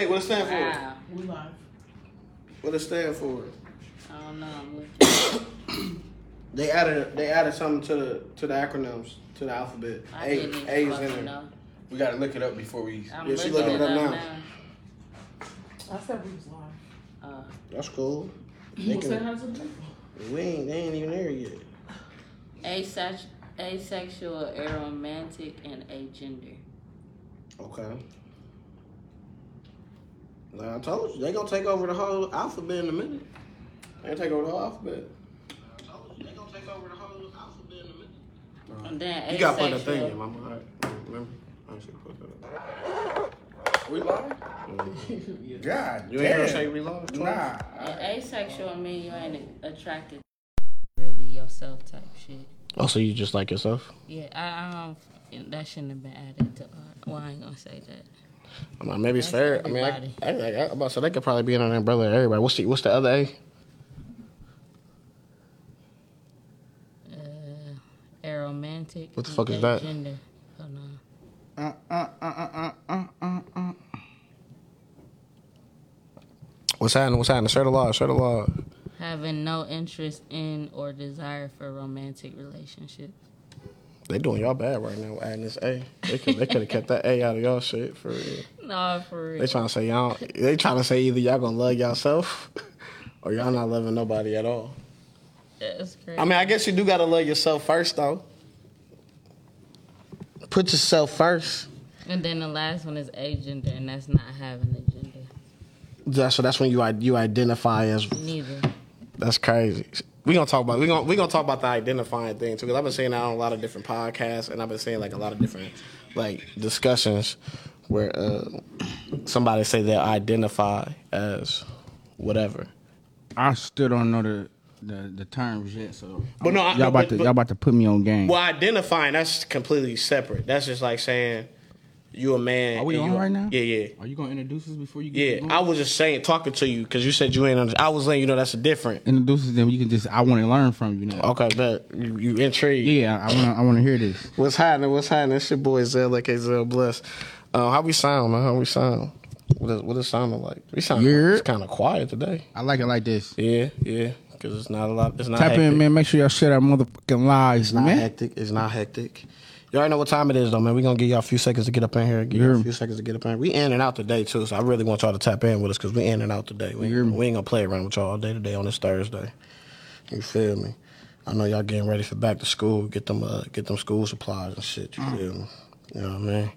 Hey, what it stand for? Wow. We live. What it stand for? I don't know. I'm looking. They added they added something to the to the acronyms to the alphabet. I A didn't even A is in fucking there. know. We gotta look it up before we. I'm Yeah, she looking looking it it up up now. now. I said we was live. Uh, That's cool. They You said can, how to do we ain't they ain't even there yet. asex- asexual, aromantic, and agender. Okay. Like I told you, they gonna take over the whole alphabet in a minute. They gonna take over the whole alphabet. I told you, they gonna take over the whole alphabet in a minute. And then You gotta put that thing in, mama. All right. Remember? I should put that up. We live? Mhm. God You ain't heard her damn. say we love? Nah. And asexual mean you ain't attracted to really yourself type shit. Oh, so you just like yourself? Yeah, I, I don't. That shouldn't have been added to art. Well, I ain't gonna say that. I mean, maybe it's That's fair. I mean, I. I, I, about to say they could probably be in an umbrella of everybody. What's the What's the other A? Uh, aromantic. What the fuck is that? agender. Hold on. Uh, uh, uh, uh, uh, uh, uh. What's happening? What's happening? Share the law. Share the law. Having no interest in or desire for romantic relationships. They doing y'all bad right now with adding this A. They could they could have kept that A out of y'all shit for real. No, for real. They trying to say y'all. They trying to say either y'all gonna love yourself, or y'all not loving nobody at all. That's crazy. I mean, I guess you do gotta love yourself first, though. Put yourself first. and then the last one is agender, and that's not having a gender. That's, so that's when you you identify as. Neither. That's crazy. We gonna talk about we gonna we gonna talk about the identifying thing too because I've been saying that on a lot of different podcasts and I've been saying like a lot of different like discussions where uh, somebody say they identify as whatever. I still don't know the the, the terms yet, so. But no, I- y'all about but- to but- y'all about to put me on game. Well, identifying that's completely separate. That's just like saying you a man. Are we on you- right now? Yeah, yeah. Are you gonna introduce us before you get Yeah, going? I was just saying, talking to you because you said you ain't. Under, I was letting you know that's a different. introduce us, then you can just. I want to learn from you now. Okay, but you, you intrigued. Yeah, I want to. I want to hear this. What's happening? What's happening? It's your boy Zell, like Zell Bless. Uh, how we sound, man? How we sound? What is what it sounding like? We sound Yeah. it's kind of quiet today. I like it like this. Yeah, yeah, because it's not a lot. It's not Tap hectic. in, man. Make sure y'all share that motherfucking lives, It's not man. hectic. It's not hectic. You already know what time it is, though, man. We're gonna give y'all a few seconds to get up in here. Give y'all a few seconds to get up in. here. We in and out today too, so I really want y'all to tap in with us because we in and out today. We, we ain't gonna play around with y'all all day today on this Thursday. You feel me? I know y'all getting ready for back to school. Get them, uh, get them school supplies and shit. You feel me? You know what I mean?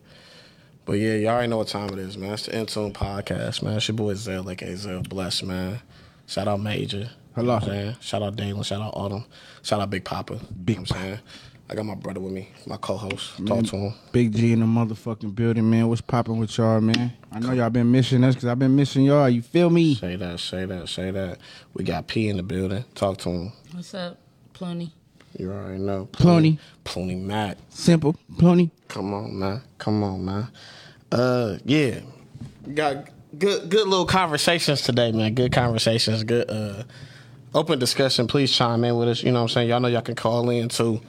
But yeah, y'all already know what time it is, man. It's the Intune podcast, man. It's your boy Zell, like Zell Bless, man. Shout out Major. Hello. You know what I'm saying? Shout out Dalen. Shout out Autumn. Shout out Big Papa. Big you know saying? I got my brother with me, my co-host. Talk to him. Big G in the motherfucking building, man. What's popping with y'all, man? I know y'all been missing us because I've been missing y'all. You feel me? Say that, say that, say that. We got P in the building. Talk to him. What's up, Plony? You already know. Plony. Plony Mac. Simple, Plony. Come on, man. Come on, man. Uh, yeah. Got good, good little conversations today, man. Good conversations. Good, uh, open discussion. Please chime in with us. You know what I'm saying? Y'all know y'all can call in too. You know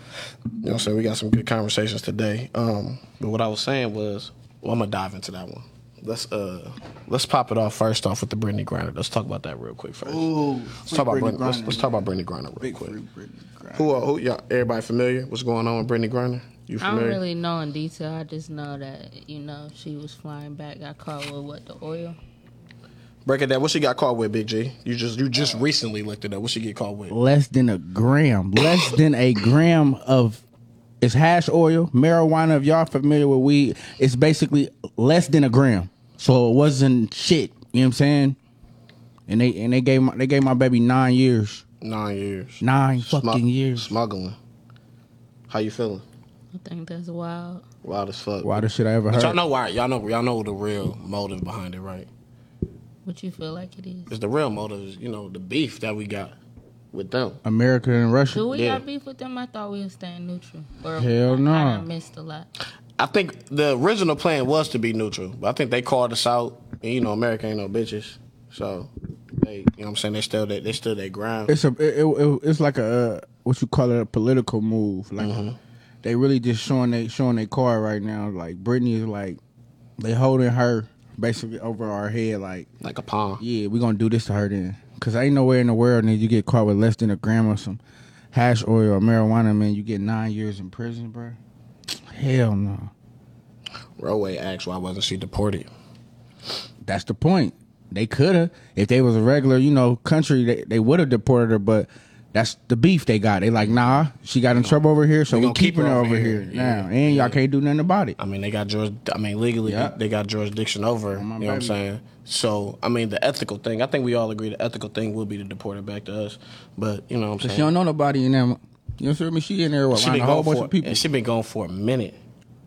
what I'm saying? We got some good conversations today. Um, but what I was saying was, well, I'm gonna dive into that one. Let's uh, let's pop it off first off with the Brittney Griner. Let's talk about that real quick first. Ooh, let's talk about Brittney, let's, let's talk about Brittney Griner real Big quick. free Brittney Griner. Who, are, who, y'all, everybody familiar? What's going on with Brittney Griner? You familiar? I don't really know in detail. I just know that you know she was flying back. Got caught with what the oil. Break it down. What she got caught with, Big G? You just you just recently looked it up. What she get caught with? Less than a gram. Less than a gram of it's hash oil, marijuana. If y'all familiar with weed, it's basically less than a gram. So it wasn't shit. You know what I'm saying? And they and they gave my they gave my baby nine years. Nine years. Nine Smug- fucking years. Smuggling. How you feeling? I think that's wild. Wild as fuck. Wildest shit I ever But y'all know why? Y'all know y'all know the real motive behind it, right? What you feel like it is? It's the real motive is you know the beef that we got with them. America and Russia. Do we Yeah. got beef with them? I thought we were staying neutral. Or Hell I, no. I done missed a lot. I think the original plan was to be neutral, but I think they called us out. And you know, America ain't no bitches, so they, you know, what I'm saying they still they, they stood their ground. It's a it, it, it's like a uh, what you call it a political move. Like Mm-hmm. they really just showing they showing their card right now. Like Brittney is like they holding her basically over our head. Like, Like a pawn. yeah, we gonna do this to her then. Cause ain't nowhere in the world that you get caught with less than a gram of some hash oil or marijuana, man. You get nine years in prison, bro. Hell no. Roadway asked why wasn't she deported? That's the point. They could have, if they was a regular, you know, country, they, they would have deported her. But that's the beef they got. They like, nah, she got in trouble over here, so We we gonna keep keeping her her over over here. here, Yeah. now, and y'all can't do nothing about it. I mean, they got George. I mean, legally, Yeah. they got jurisdiction over. You my know what I'm saying? So, I mean, the ethical thing. I think we all agree the ethical thing will be to deport her back to us. But you know what I'm Cause saying? she don't know nobody in them. You know what I mean? She in there with She been a whole bunch for of people. and she been gone for a minute.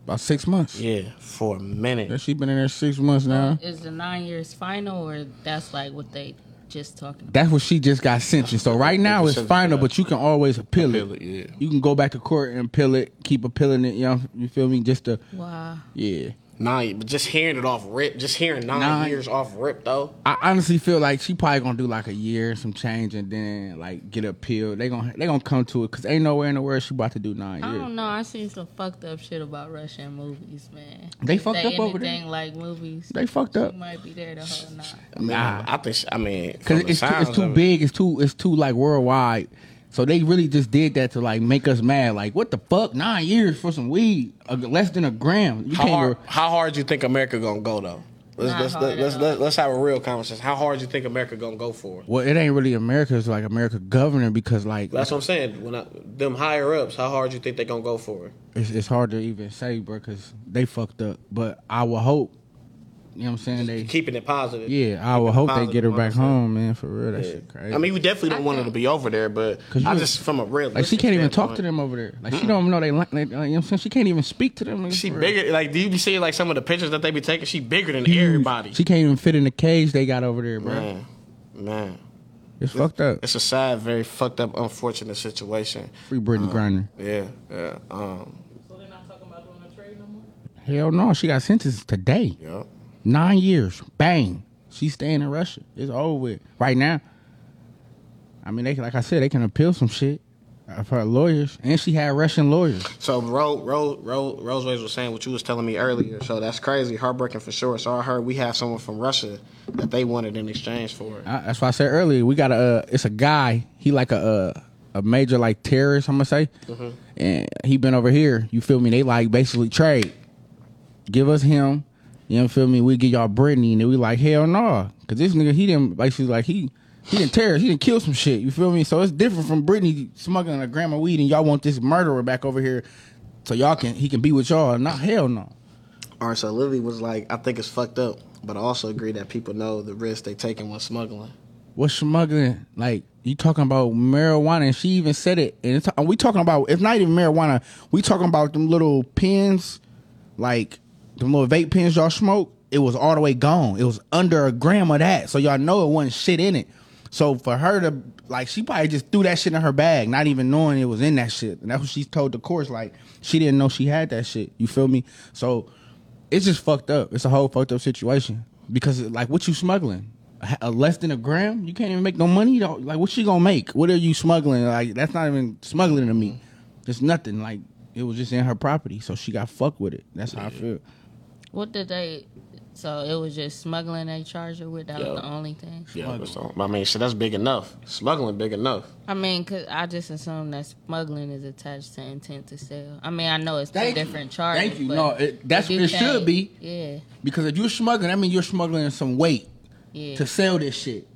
About six months. Yeah, for a minute. Yeah, she been in there six months now. Is the nine years final, or that's like what they just talking about? That's what she just got sentenced. So right now it's final, but you can always appeal, Appeal it. it, yeah. You can go back to court and appeal it, keep appealing it. You know, you feel me? Just to Wow. yeah. Nine, but just hearing it off rip, just hearing nine, Nine. years off rip though. I honestly feel like she probably gonna do like a year, some change, and then like get appealed. They gonna they gonna come to it because ain't nowhere in the world she about to do nine I years. don't know. I seen some fucked up shit about Russian movies, man. They If fucked up over there. anything like movies. They fucked up might be there the whole night. I mean, Nah. I think. she- I mean, because it's too, it's too of it- big. It's too it's too like worldwide. So they really just did that to like make us mad. Like what the fuck? Nine years for some weed, uh, less than a gram. You How hard? re- How hard do you think America gonna go though? Let's let's let's, let's, let's, let's have a real conversation. How hard do you think America gonna go for? it? Well, it ain't really America. It's like America governing because like That's what I'm saying. When I, them higher ups, how hard do you think they gonna go for it? it's, it's hard to even say, bro, because they fucked up. But I will hope. You know what I'm saying? They Keeping it positive. yeah. I would hope they get her back mindset. home, man. For real, that Yeah. shit crazy. I mean, we definitely don't want her to be over there, but I was- just from a real like she can't even talk to them over there. Like she don't even know they. Like, you know what I'm saying? She can't even speak to them. niggas, She for real. bigger. Like, do you be seeing like some of the pictures that they be taking? She bigger than everybody. She can't even fit in the cage they got over there, bro. man, man, It's fucked up. it's a sad, very fucked up, unfortunate situation. Free Brittney Griner. Yeah, yeah, um, So they're not talking about doing a trade no more? Hell no, she got sentenced today. yeah. Nine years. Bang. She's staying in Russia. It's over with. Right now. I mean, they like I said, they can appeal some shit of her lawyers, and she had Russian lawyers. So Ro, Ro, Ro, Roseways was saying what you was telling me earlier. So that's crazy, heartbreaking for sure. So I heard we have someone from Russia that they wanted in exchange for it. Uh, that's why I said earlier we got a. Uh, it's a guy. He like a a, a major like terrorist. I'm gonna say, and he been over here. You feel me? They like basically trade. Give us him. You know, feel me? We get y'all Brittney, and then we like hell no, because this nigga he didn't basically like he he didn't terrorist. He didn't kill some shit. You feel me? So it's different from Brittney smuggling a gram of weed, and y'all want this murderer back over here, so y'all can he can be with y'all. Not hell no. All right, so Lily was like, I think it's fucked up, but I also agree that people know the risk they taking when smuggling. What's smuggling? Like you talking about marijuana, and she even said it. And it's, we talking about it's not even marijuana. We talking about them little pins, like them little vape pens y'all smoke. It was all the way gone. It was under a gram of that, so y'all know it wasn't shit in it. So for her to like, she probably just threw that shit in her bag, not even knowing it was in that shit. And that's what she told the course. Like she didn't know she had that shit. You feel me? So it's just fucked up. It's a whole fucked up situation because like what you smuggling? A- less than a gram? You can't even make no money. Like what she gonna make? What are you smuggling? Like that's not even smuggling to me. It's nothing. Like it was just in her property, so she got fucked with it. That's how I feel. What did they? So it was just smuggling a charged her with. That Yeah. was the only thing. Yeah, so, I mean, so that's big enough. Smuggling big enough. I mean, cause I just assume that smuggling is attached to intent to sell. I mean, I know it's two Thank you. different charges. Thank you. but No, it- that's you what it should can't- be. Yeah, Because if you're smuggling, that means you're smuggling some weight yeah. to sell this shit.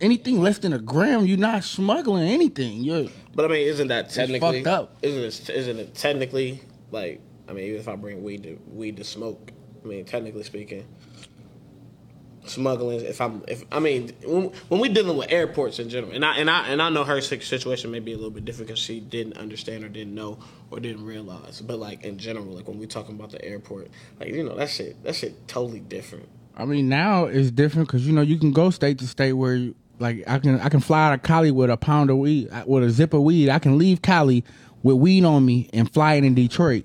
Anything less than a gram, you're not smuggling anything. You're But I mean, isn't that technically fucked up. Isn't it? Isn't it technically like? I mean, even if I bring weed to weed to smoke, I mean, technically speaking, smuggling. If I'm, if I mean, when, when we dealing with airports in general, and I and I and I know her situation may be a little bit different because she didn't understand or didn't know or didn't realize. But like in general, like when we talking about the airport, like you know that shit, that shit totally different. I mean, now it's different because you know you can go state to state where you like I can I can fly out of Cali with a pound of weed uh, with a zip of weed. I can leave Cali with weed on me and fly it in Detroit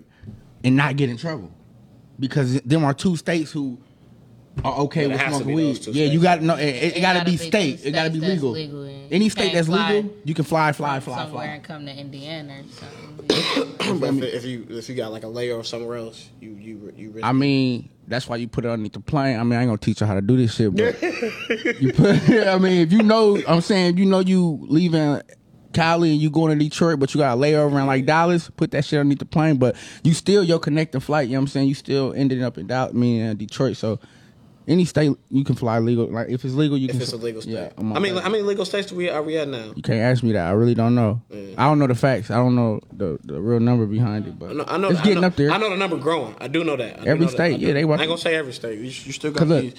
and not get in trouble because them are two states who are okay with smoking weed. those two Yeah, you got to know it, it, It got to gotta be be state. It got to be legal. legal Any state that's fly legal, you can fly, fly, fly, somewhere fly. and come to Indiana or something. but if, if you if you got like a layer or somewhere else, you you you. Risk I mean, That's why you put it underneath the plane. I mean, I ain't gonna teach you how to do this shit, but you put. I mean, if you know, I'm saying, you know, you leaving Cali and you going to Detroit, but you got a layover around like Dallas. Put that shit underneath the plane, but you still your connecting flight. You know what I'm saying? You still ended up in Dallas, I mean, uh, Detroit. So any state you can fly legal. Like if it's legal, you If can. it's a legal state. Yeah, I'm I mean, that. how many legal states do we are we at now? You can't ask me that. I really don't know. I don't know the facts. I don't know the, the real number behind it, but I know, I know, it's getting know- up there. I know the number growing. I do know that. Do Every know state, do. yeah, they I ain't gonna say every state. You, you still got look,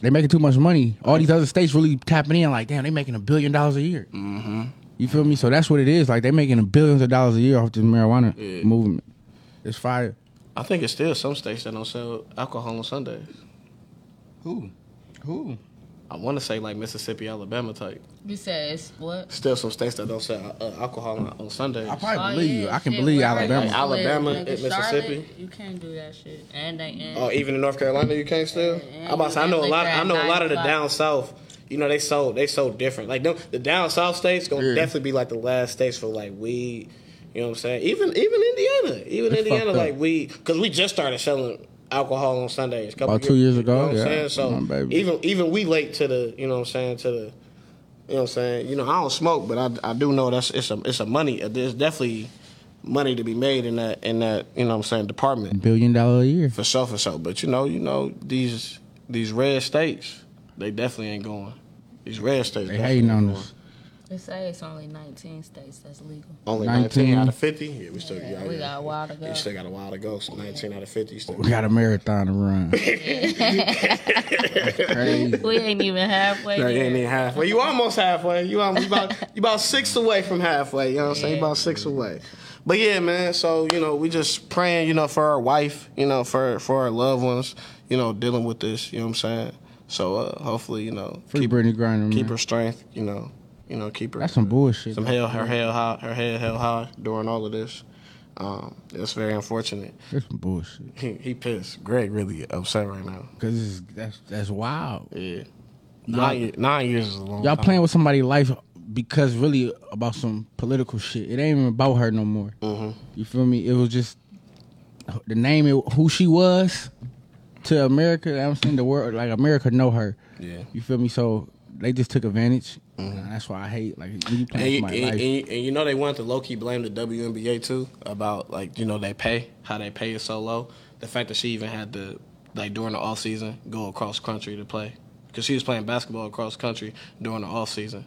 they making too much money. All these other states really tapping in. Like, damn, they making a billion dollars a year. Mm-hmm. You feel me? So that's what it is. Like they're making billions of dollars a year off this marijuana Yeah. movement. It's fire. I think it's still some states that don't sell alcohol on Sundays. Who? Who? I want to say like Mississippi, Alabama type. You said it's what? Still some states that don't sell uh, alcohol on, on Sundays. I probably Oh, believe you. I can shit, believe Alabama. Like Alabama live, and Mississippi. Charlotte, you can't do that shit. And they in. Oh, even in North Carolina, you can't still. I'm about to say, I know a lot. can't I know a lot of the down south. You know, they so they so different. Like them, the down south states gonna Yeah. definitely be like the last states for like weed. You know what I'm saying? Even even Indiana, even That's Indiana, like we, because we just started selling alcohol on Sundays. a couple About two years ago, You know what yeah. I'm saying? So even even we late to the. You know what I'm saying? To the. You know what I'm saying? You know, I don't smoke, but I, I do know that's it's a it's a money. There's definitely money to be made in that in that you know what I'm saying department. Billion dollar a year. For sure, for sure. But you know, you know these these red states, they definitely ain't going. These red states, They definitely hating on going. us. They say it's only 19 states that's legal. Only 19. 19 out of 50. Yeah, we still Yeah, yeah, we yeah. got a while to go. You still got a while to go. So 19 out of 50. Still. We got a marathon to run. We ain't even halfway No, you ain't even halfway. You almost halfway. You almost you about you about six away from halfway. You know what I'm saying? You Yeah. about six away. But yeah, man. So you know, we just praying. You know, for our wife. You know, for for our loved ones. You know, dealing with this. You know what I'm saying? So uh, hopefully, you know, Free keep Brittney Griner, man. keep her strength. You know, you know, keep her. That's some bullshit. some hell, her hell high, her head held high during all of this. Um, it's very unfortunate. That's some bullshit. He, he pissed. Greg really upset right now. Cause it's, that's that's wild. Yeah, Nah. nine, nine years is a long Y'all time. playing with somebody's life because really about some political shit. It ain't even about her no more. Mhm. You feel me? It was just the name, it, who she was to America. I'm saying the world, like America, know her. Yeah. You feel me? So they just took advantage. Mm-hmm. And that's why I hate like you And playing you, with and, somebody's life. and- and you know they wanted to low key blame the WNBA too about like you know they pay how they pay is so low. The fact that she even had to like during the off season go across country to play because she was playing basketball across country during the off season.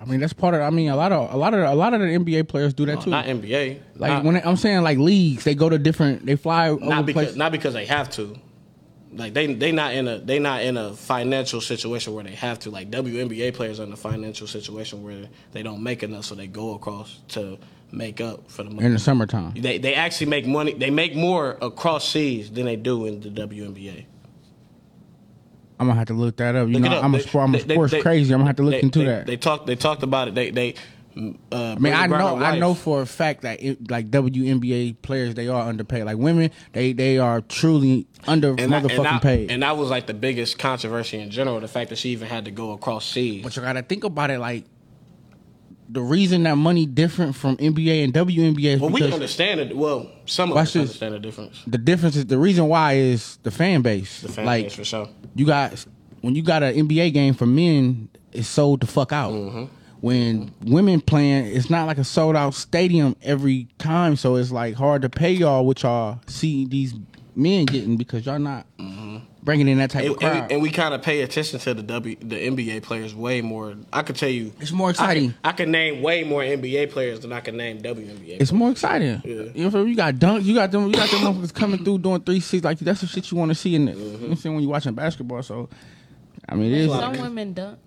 I mean, that's part of. I mean, a lot of a lot of a lot of the NBA players do that No, too. not NBA. like not, when they, I'm saying like leagues, they go to different. They fly over not because places. not because they have to. Like they they not in a they not in a financial situation where they have to. Like WNBA players are in a financial situation where they don't make enough, so they go across to make up for the money. in the summertime. They they actually make money. They make more across seas than they do in the WNBA. I'm gonna have to look that up. You Look know, up. I'm a They- sport. I'm a they- they- sports they- crazy. I'm gonna have to look into that. They talked. They talked about it. They they. Uh, I mean, I know, I know for a fact that it, like WNBA players, they are underpaid. Like women, they they are truly under and that, motherfucking and, that, paid. and that was like the biggest controversy in general. The fact that she even had to go across seas. but you gotta think about it. Like the reason that money different from NBA and WNBA is well, we understand it. Well, some of us understand the difference. the difference is the reason why is the fan base. The fan like base for sure. you got when you got an NBA game for men, it's sold the fuck out. Mm-hmm. When women playing, it's not like a sold out stadium every time, so it's like hard to pay y'all what y'all see these men getting because y'all not bringing in that type And, of crowd. Mm-hmm. and, and we kind of pay attention to the W, the NBA players way more. I could tell you, it's more exciting. can, I can name way more NBA players than I can name WNBA. it's more exciting. Yeah. You know, you got dunks, you got them, you got them motherfuckers coming through doing three six. Like that's the shit you want to see in it. You know what I'm saying when you're watching basketball. So, I mean, it is. Some women don't.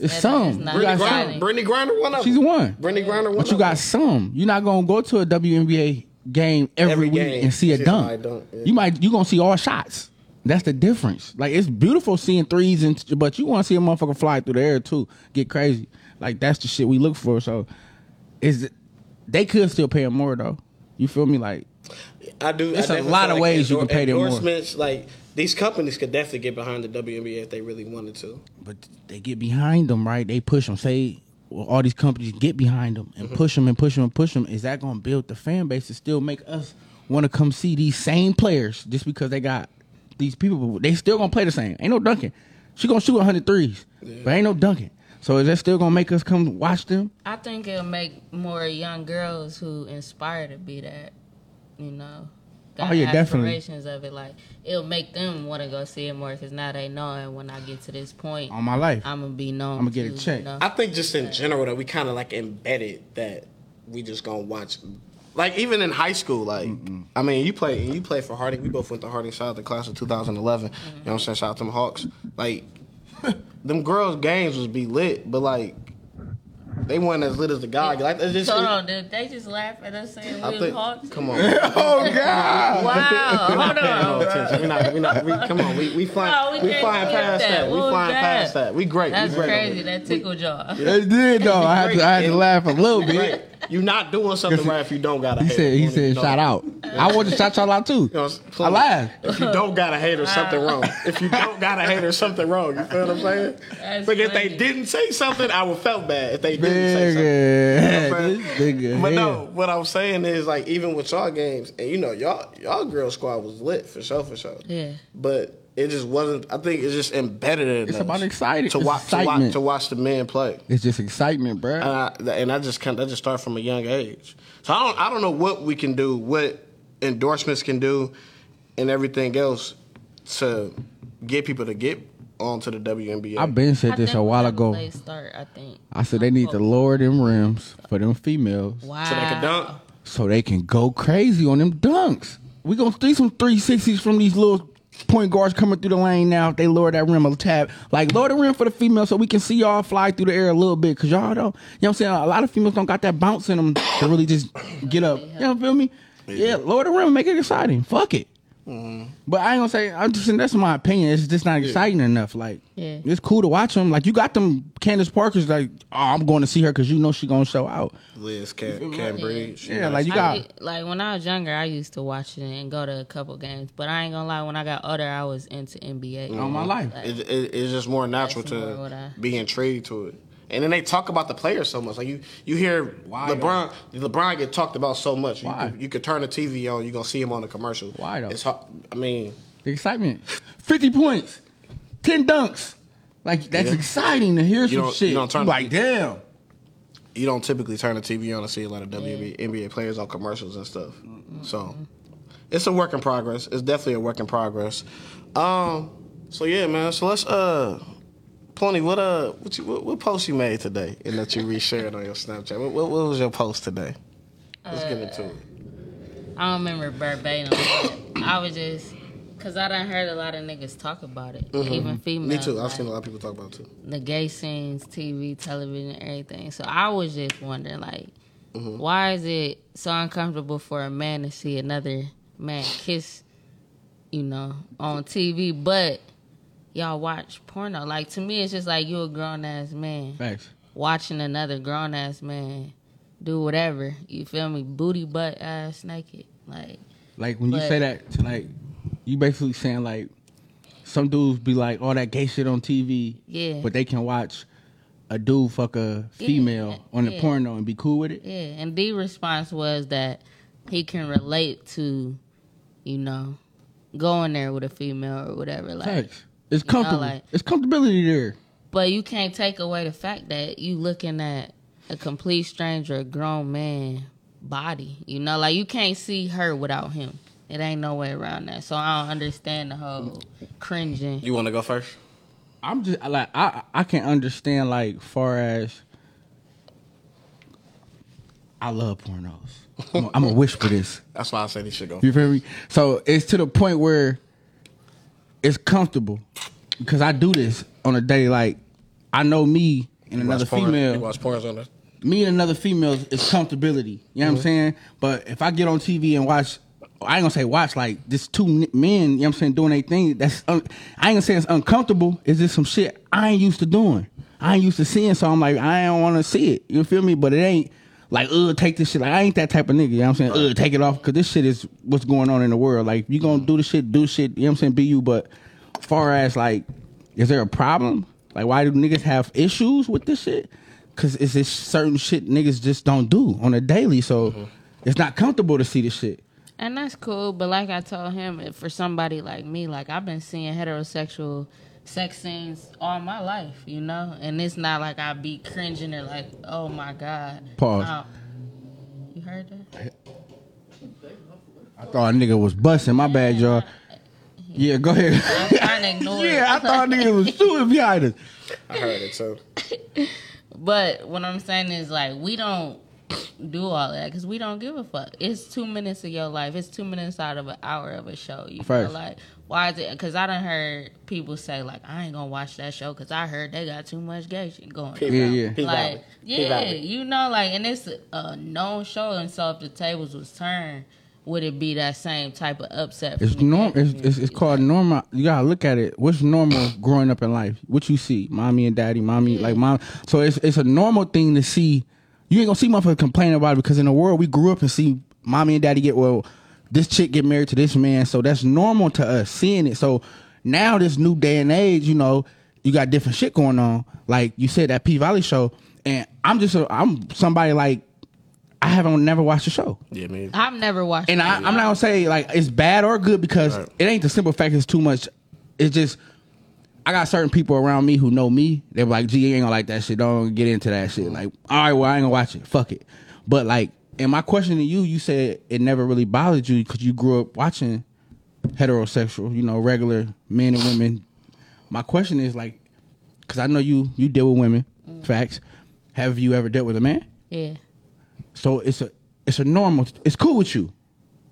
It's That- some. that's not We got some. exciting. Brittney Griner, one of She's them. one. Brittney Griner, one. But you got them. some. You're not gonna go to a WNBA game every, Every week game. and see a See dunk. somebody dunk, yeah. You might you gonna see all shots. That's the difference. Like it's beautiful seeing threes and but you want to see a motherfucker fly through the air too, get crazy. Like that's the shit we look for. So is they could still pay him more though. You feel me? Like I do. There's I a definitely lot feel of ways you can pay them more. endorsements, Like these companies could definitely get behind the WNBA if they really wanted to. but they get behind them, right? They push them. Say well, all these companies get behind them Mm-hmm. and push them and push them and push them. Is that gonna build the fan base to still make us want to come see these same players just because they got these people, they still gonna play the same. Ain't no dunking. She gonna shoot 100 threes, but ain't no dunking. So is that still gonna make us come watch them? I think it'll make more young girls who inspire to be that, you know. Got Oh, yeah, definitely. aspirations of it. Like it'll make them want to go see it more because now they know. And when I get to this point, On my life. I'm gonna be known. I'ma get a too, check. You know? I think just in general that we kind of like embedded that we just gonna watch. Like even in high school, like I mean, you play you play for Harding. We both went to Harding. Shout out the class of 2011. You know what I'm saying? Shout out to them Hawks. Like them girls' games was be lit, but like they weren't as lit as the guy. Like it's just. Hold on, did they just laugh at us saying I we was think. hawks? Come on. oh God! Wow, hold Paying on. no attention. We not, we not, we, come on, we, we flying, No, we we, flying past that. that. We What flying that? past that. We great. That's we great. crazy. That tickled y'all. It did though. I had to, I had to laugh a little bit. Great. You're not doing something right if you don't got a He hater. said he You don't said shout that. out. I want to shout y'all out too. You know, I lied. If you don't got a hater, something wrong. If you don't got a hater, something wrong. You feel what I'm saying? That's like if they didn't say something, I would felt bad. If they didn't say something. Nigga, this nigga. But no, what I'm saying is like even with y'all games, and you know y'all y'all girl squad was lit for sure for sure. Yeah. But it just wasn't. I think it's just embedded in It's us about excited- to it's watch to watch to watch the men play. It's just excitement, bro. And I, and I just kind of, that just start from a young age. So I don't I don't know what we can do, what endorsements can do, and everything else to get people to get onto the WNBA. I've been said this a while ago. late start, I think. I said they need to lower them rims for them females Wow. so they can dunk. so they can go crazy on them dunks. We gonna see some 360s from these little point guards coming through the lane now. If they lower that rim a tab, like lower the rim for the females so we can see y'all fly through the air a little bit. Cause y'all don't, you know what I'm saying? A lot of females don't got that bounce in them to really just get up. You know, feel me? Yeah, lower the rim, make it exciting. Fuck it. But I ain't gonna say. I'm just saying that's my opinion. It's just not exciting enough. Like, Yeah. it's cool to watch them. Like, you got them Candace Parker's. Like, oh, I'm going to see her because you know she gonna show out. Liz can can breathe. Yeah, nice. like you got. get- like when I was younger, I used to watch it and go to a couple games. But I ain't gonna lie, when I got older, I was into NBA. All my mm-hmm. life. Like, It, it, it's just more natural That's more to I- be intrigued to it. And then they talk about the players so much. Like you, you hear Why, LeBron. LeBron get talked about so much. You, Why? could, you could turn the TV on. You are gonna see him on the commercial. Why, though? It's hard. I mean, The excitement. 50 points, 10 dunks. Like, that's Yeah. exciting to hear You some shit. you don't turn- like, damn. you don't typically turn the TV on to see a lot of WNBA NBA players on commercials and stuff. So it's a work in progress. It's definitely a work in progress. Um. So yeah, man. So let's uh. Plenty, what uh, what, you, what, what post you made today, and that you reshared on your Snapchat? What, what, what was your post today? Let's get into it. I don't remember verbatim. I was just because I done heard a lot of niggas talk about it, even females. Mm-hmm. Me too. I've like, seen a lot of people talk about it too. the gay scenes, TV, television, everything. So I was just wondering, like, Mm-hmm. why is it so uncomfortable for a man to see another man kiss, you know, on TV, but y'all watch porno? Like to me, it's just like you a grown ass man Facts. watching another grown ass man do whatever. You feel me? Booty butt ass naked, like. Like, when you say that, to like, you basically saying, like, some dudes be like, all that gay shit on TV. Yeah. But they can watch a dude fuck a female on the yeah. porno and be cool with it. Yeah, and the response was that he can relate to, you know, going there with a female or whatever. Like, Facts. It's You know, like- it's comfortability there. but you can't take away the fact that you looking at a complete stranger, a grown man body. You know, like you can't see her without him. It ain't no way around that. So I don't understand the whole cringing. You want to go first? I'm just like I I can understand like far as I love pornos. I'm a, I'm a wish for this. That's why I say he should go. You feel me? So it's to the point where it's comfortable because I do this on a day. Like I know me and another porn- female. You watch porns on this. me and another female is comfortability. You know what I'm mm-hmm. saying? But if I get on TV and watch, I ain't gonna say watch like this two men. You know what I'm saying doing their thing. That's un, I ain't gonna say it's uncomfortable. It's just some shit I ain't used to doing. I ain't used to seeing. So I'm like I don't want to see it. You feel me? But it ain't like ugh take this shit. Like I ain't that type of nigga. You know what I'm saying? Ugh take it off because this shit is what's going on in the world. Like you gonna do the shit, do shit. You know what I'm saying? Be you. But far as like, is there a problem? Like why do niggas have issues with this shit? Cause it's this certain shit niggas just don't do on a daily. So mm-hmm. it's not comfortable to see this shit. And that's cool, but like I told him, if for somebody like me, like I've been seeing heterosexual sex scenes all my life, you know, and it's not like I be cringing or like, oh my god. Pause. No. You heard that? I thought a nigga was busting. My bad, y'all. Yeah, go ahead. I'm trying to ignore it. yeah, I thought nigga was shooting behind us. I heard it too. But what I'm saying is like we don't do all that because we don't give a fuck. It's two minutes of your life. It's two minutes out of an hour of a show. You feel like why is it? Because I done heard people say like I ain't gonna watch that show because I heard they got too much gay shit going. on. Yeah, yeah. He Like valid. Yeah, you know, like and it's a known show. And so if the tables was turned, would it be that same type of upset? It's the norm. It's, it's, it's called normal. You gotta look at it. What's normal growing up in life? What you see, mommy and daddy, mommy like mom. So it's it's a normal thing to see. You ain't gonna see motherfuckers complaining about it because in the world we grew up and see mommy and daddy get well. This chick get married to this man, so that's normal to us seeing it. So now this new day and age, you know, you got different shit going on. Like you said that P Valley show, and I'm just a, I'm somebody like I haven't never watched the show. Yeah, man. I've never watched. And it. I, I'm not gonna say like it's bad or good because Right. it ain't the simple fact it's too much. It's just I got certain people around me who know me. They're like, "Gee, you ain't gonna like that shit. Don't get into that shit." Mm-hmm. Like, all right, well, I ain't gonna watch it. Fuck it. But like, and my question to you, you said it never really bothered you because you grew up watching heterosexual, you know, regular men and women. My question is like, because I know you you deal with women. Mm. Facts. Have you ever dealt with a man? yeah. So it's a it's a normal. It's cool with you. You know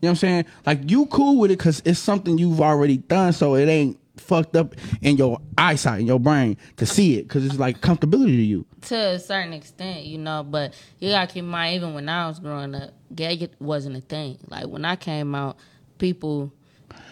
what I'm saying? Like you cool with it because it's something you've already done. So it ain't fucked up in your eyesight, in your brain to see it because it's like comfortability to you. to a certain extent, you know, but you gotta keep in mind, even when I was growing up, gay wasn't a thing. Like when I came out, people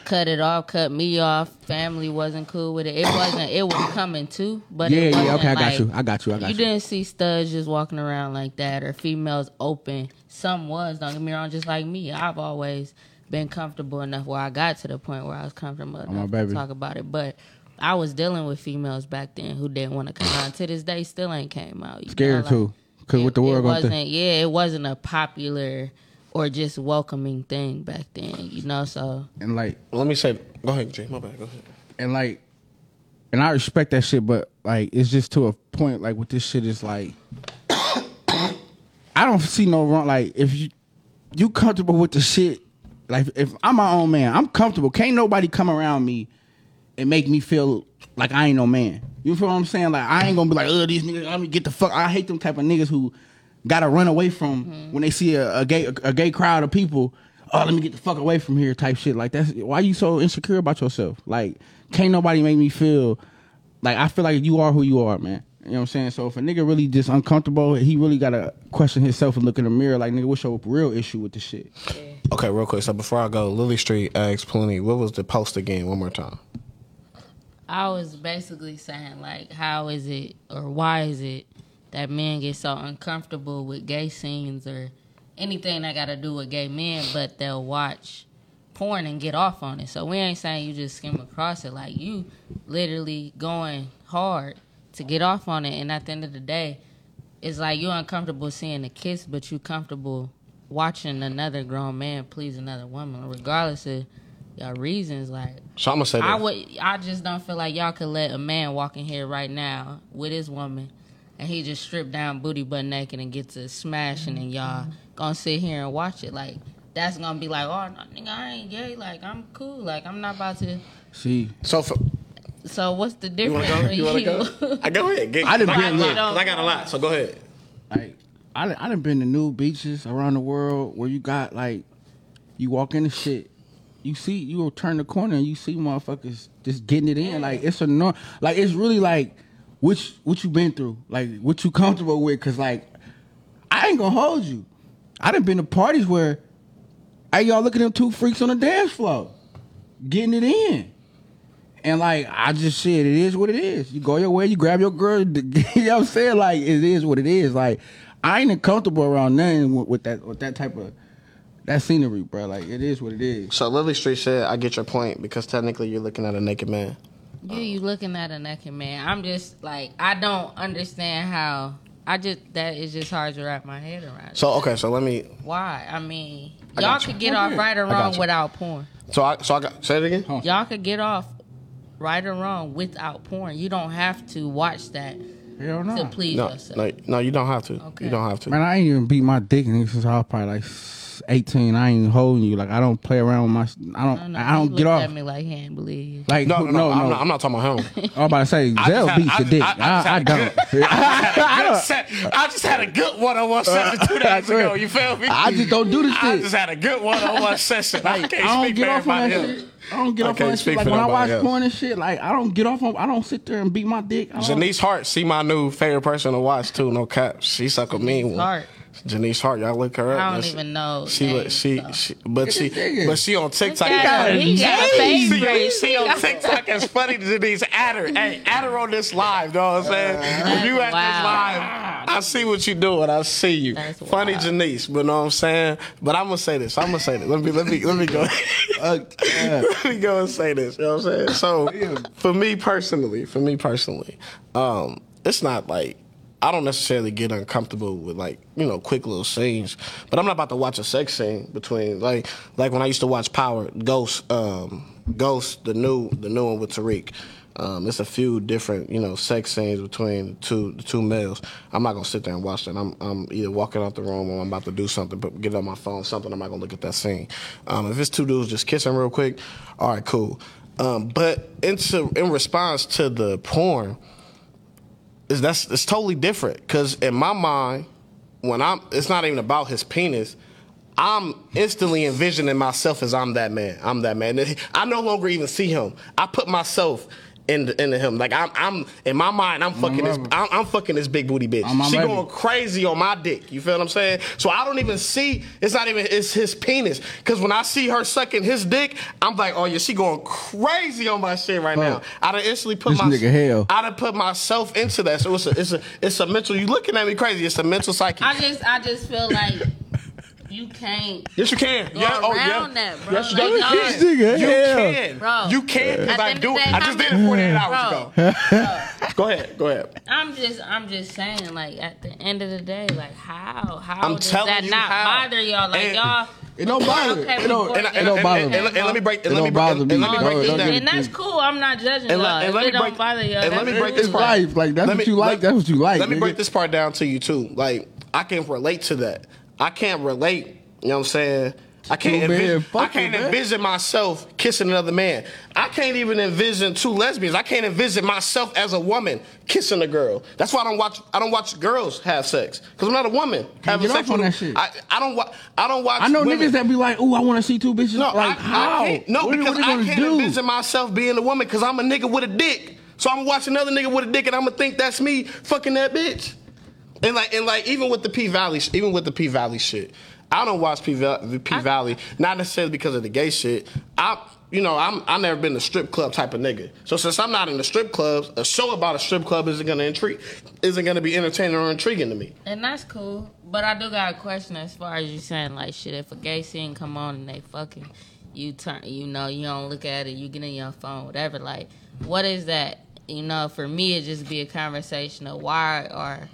cut it off, cut me off. Family wasn't cool with it. It wasn't. It was coming too, but Yeah, yeah, okay, I got you. I got you. I got you you. didn't see studs just walking around like that, or females open. Some was. Don't get me wrong. Just like me, I've always been comfortable enough where I got to the point where I was comfortable enough baby. to talk about it. But I was dealing with females back then who didn't want to come out. To this day, still ain't came out. you Scared like- too, because what the world it gonna wasn't. think. Yeah, it wasn't a popular or just welcoming thing back then. You know, so And like, Let me say. Go ahead, Jay. My bad. Go ahead. and like, and I respect that shit, but like, it's just to a point. Like, with this shit is like, I don't see no wrong. Like, if you you comfortable with the shit, like if I'm my own man, I'm comfortable. Can't nobody come around me and make me feel like I ain't no man. You feel what I'm saying? Like I ain't gonna be like, oh, these niggas, let me get the fuck. I hate them type of niggas who gotta run away from mm-hmm. when they see a, a gay a, gay crowd of people. Oh, let me get the fuck away from here, type shit. Like that's why you so insecure about yourself. Like can't nobody make me feel like I feel like you are who you are, man. You know what I'm saying? So if a nigga really just uncomfortable, he really gotta question himself and look in the mirror. Like nigga, what's your real issue with the shit? Okay, real quick. So before I go, Lily Street asked Plenty, what was the post again? One more time. I was basically saying like, how is it or why is it that men get so uncomfortable with gay scenes or anything that got to do with gay men, but they'll watch porn and get off on it. So we ain't saying you just skim across it. Like you literally going hard to get off on it, and at the end of the day, it's like you're uncomfortable seeing a kiss, but you comfortable watching another grown man please another woman, regardless of your reasons. Like So I'm gonna say I would. I just don't feel like y'all could let a man walk in here right now with his woman, and he just stripped down booty butt naked and get to smashing, and y'all gonna sit here and watch it. Like that's gonna be like, oh, nigga, I ain't gay. Like I'm cool. Like I'm not about to. See, So for, So what's the you difference? wanna go? You wanna go? I go ahead. Get, I done I got been a lot. I got a lot. So go ahead. like I done- I done been to new beaches around the world where you got like you walk in the shit, you see you will turn the corner and you see motherfuckers just getting it in. Like it's a no like it's really like which what you been through, like what you comfortable with, cause like I ain't gonna hold you. I done been to parties where hey y'all look at them two freaks on the dance floor, getting it in. And like I just said, it is what it is. You go your way, you grab your girl. you know what I'm saying? Like it is what it is. Like I ain't comfortable around nothing with, with that with that type of that scenery, bro. Like it is what it is. So Lily Street said, I get your point because technically you're looking at a naked man. Yeah, You you looking at a naked man. I'm just like I don't understand how I just that is just hard to wrap my head around. So okay, so let me. Why? I mean, I y'all could get Oh, off yeah. right or wrong without porn. So I so I got say it again. Huh. Y'all could get off right or wrong without porn. You don't have to watch that Hell to please No, yourself. no, no, you don't have to. Okay. You don't have to. Man, I ain't even beat my dick in since I was probably like 18. I ain't even holding you. Like I don't play around with my. I I don't. don't know. I don't get looked off. At me like he ain't believe you. Like No, who- no, no, no, I'm, no. not, I'm not talking about him. I'm about to say I Zell just beats I the dick. I- I I, I, just don't. I, just had, I just had a good one-on-one uh, session two days ago. You feel me? I just don't do this I just had a good one-on-one session. I Like, can't I don't speak get for off on that shit. I don't get I off on can't that shit. Like when I watch nobody else. porn and shit, like I don't get off on. I don't sit there and beat my dick. I Janice Hart, see my new favorite person to watch too. No cap, she suck a mean one. Hart. Janice Hart, y'all look her up. I don't That's- even know. She, names, look- she, so. she, but she, nigga. but she on TikTok. He got he got a See, favorite. see on TikTok, it's funny to these add her. Hey, add her on this live, you know what I'm saying? if you at Wow. this live, I see what you doing. I see you. That's funny wild. Janice, but know what I'm saying? But I'm gonna say this. I'm gonna say this. Let me let me let me go. Uh, yeah. let me go and say this. You know what I'm saying? So for me personally, for me personally, um, it's not like I don't necessarily get uncomfortable with like you know quick little scenes, but I'm not about to watch a sex scene between like like when I used to watch Power Ghost, um, Ghost the new the new one with Tariq. Um, it's a few different, you know, sex scenes between the two the two males. I'm not gonna sit there and watch that. I'm I'm either walking out the room or I'm about to do something, but get on my phone, something. I'm not gonna look at that scene. Um, if it's two dudes just kissing real quick, all right, cool. Um, but into in response to the porn, is that's it's totally different. Because in my mind when i'm it's not even about his penis. I'm instantly envisioning myself as i'm that man. I'm that man. I no longer even see him. I put myself into, into him like I'm, I'm in my mind I'm fucking this. I'm, I'm fucking this big booty bitch she level. going crazy on my dick you feel what I'm saying so I don't even see it's not even it's his penis because when I see her sucking his dick I'm like oh yeah she going crazy on my shit right now I done instantly put This my nigga hell. I done put myself into that. So it's a it's a it's a mental. You looking at me crazy? It's a mental psyche. I just I just feel like you can't yes, you can. go yeah, oh yeah. that, bro. Yes, you, Like, you y'all- can. nigga You hell. can, Bro. You can because At I do it. I just did it 48 hours Bro. ago. Go ahead. Go ahead. I'm just I'm just saying like at the end of the day like how how I'm does telling that not how. bother y'all like And- y'all It don't bother. Okay, It don't. before And, and, It don't bother and, me. and, and let me break. And It let me don't break. bother And, me, and let me break It this down. and that's cool. I'm not judging And let- y'all. and If let it me don't break- bother y'all, and let me break this part. life. Like that's Let what you like. let- That's what you like. Let me nigga. break this part down to you too. Like I can relate to that. I can't relate. You know what I'm saying? I can't envision. I can't man. envision myself kissing another man. I can't even envision two lesbians. I can't envision myself as a woman kissing a girl. That's why I don't watch. I don't watch girls have sex because I'm not a woman having get sex with. that shit. I, I don't. wa- I don't watch. I know women. niggas that be like, "Ooh, I want to see two bitches." No, like I, how? I can't. No, what, because I can't do? envision myself being a woman because I'm a nigga with a dick. So I'm gonna watch another nigga with a dick and I'm gonna think that's me fucking that bitch. And like, and like, even with the P Valley, even with the P Valley shit, I don't watch P, Val- P Valley not necessarily because of the gay shit. I, you know, I'm I never been a strip club type of nigga. So since I'm not in the strip clubs, a show about a strip club isn't gonna intrigue, isn't gonna be entertaining or intriguing to me. And that's cool. But I do got a question as far as you saying like shit, if a gay scene come on and they fucking you turn you know, you don't look at it, you get in your phone, whatever, like what is that? You know, for me it just be a conversation of why are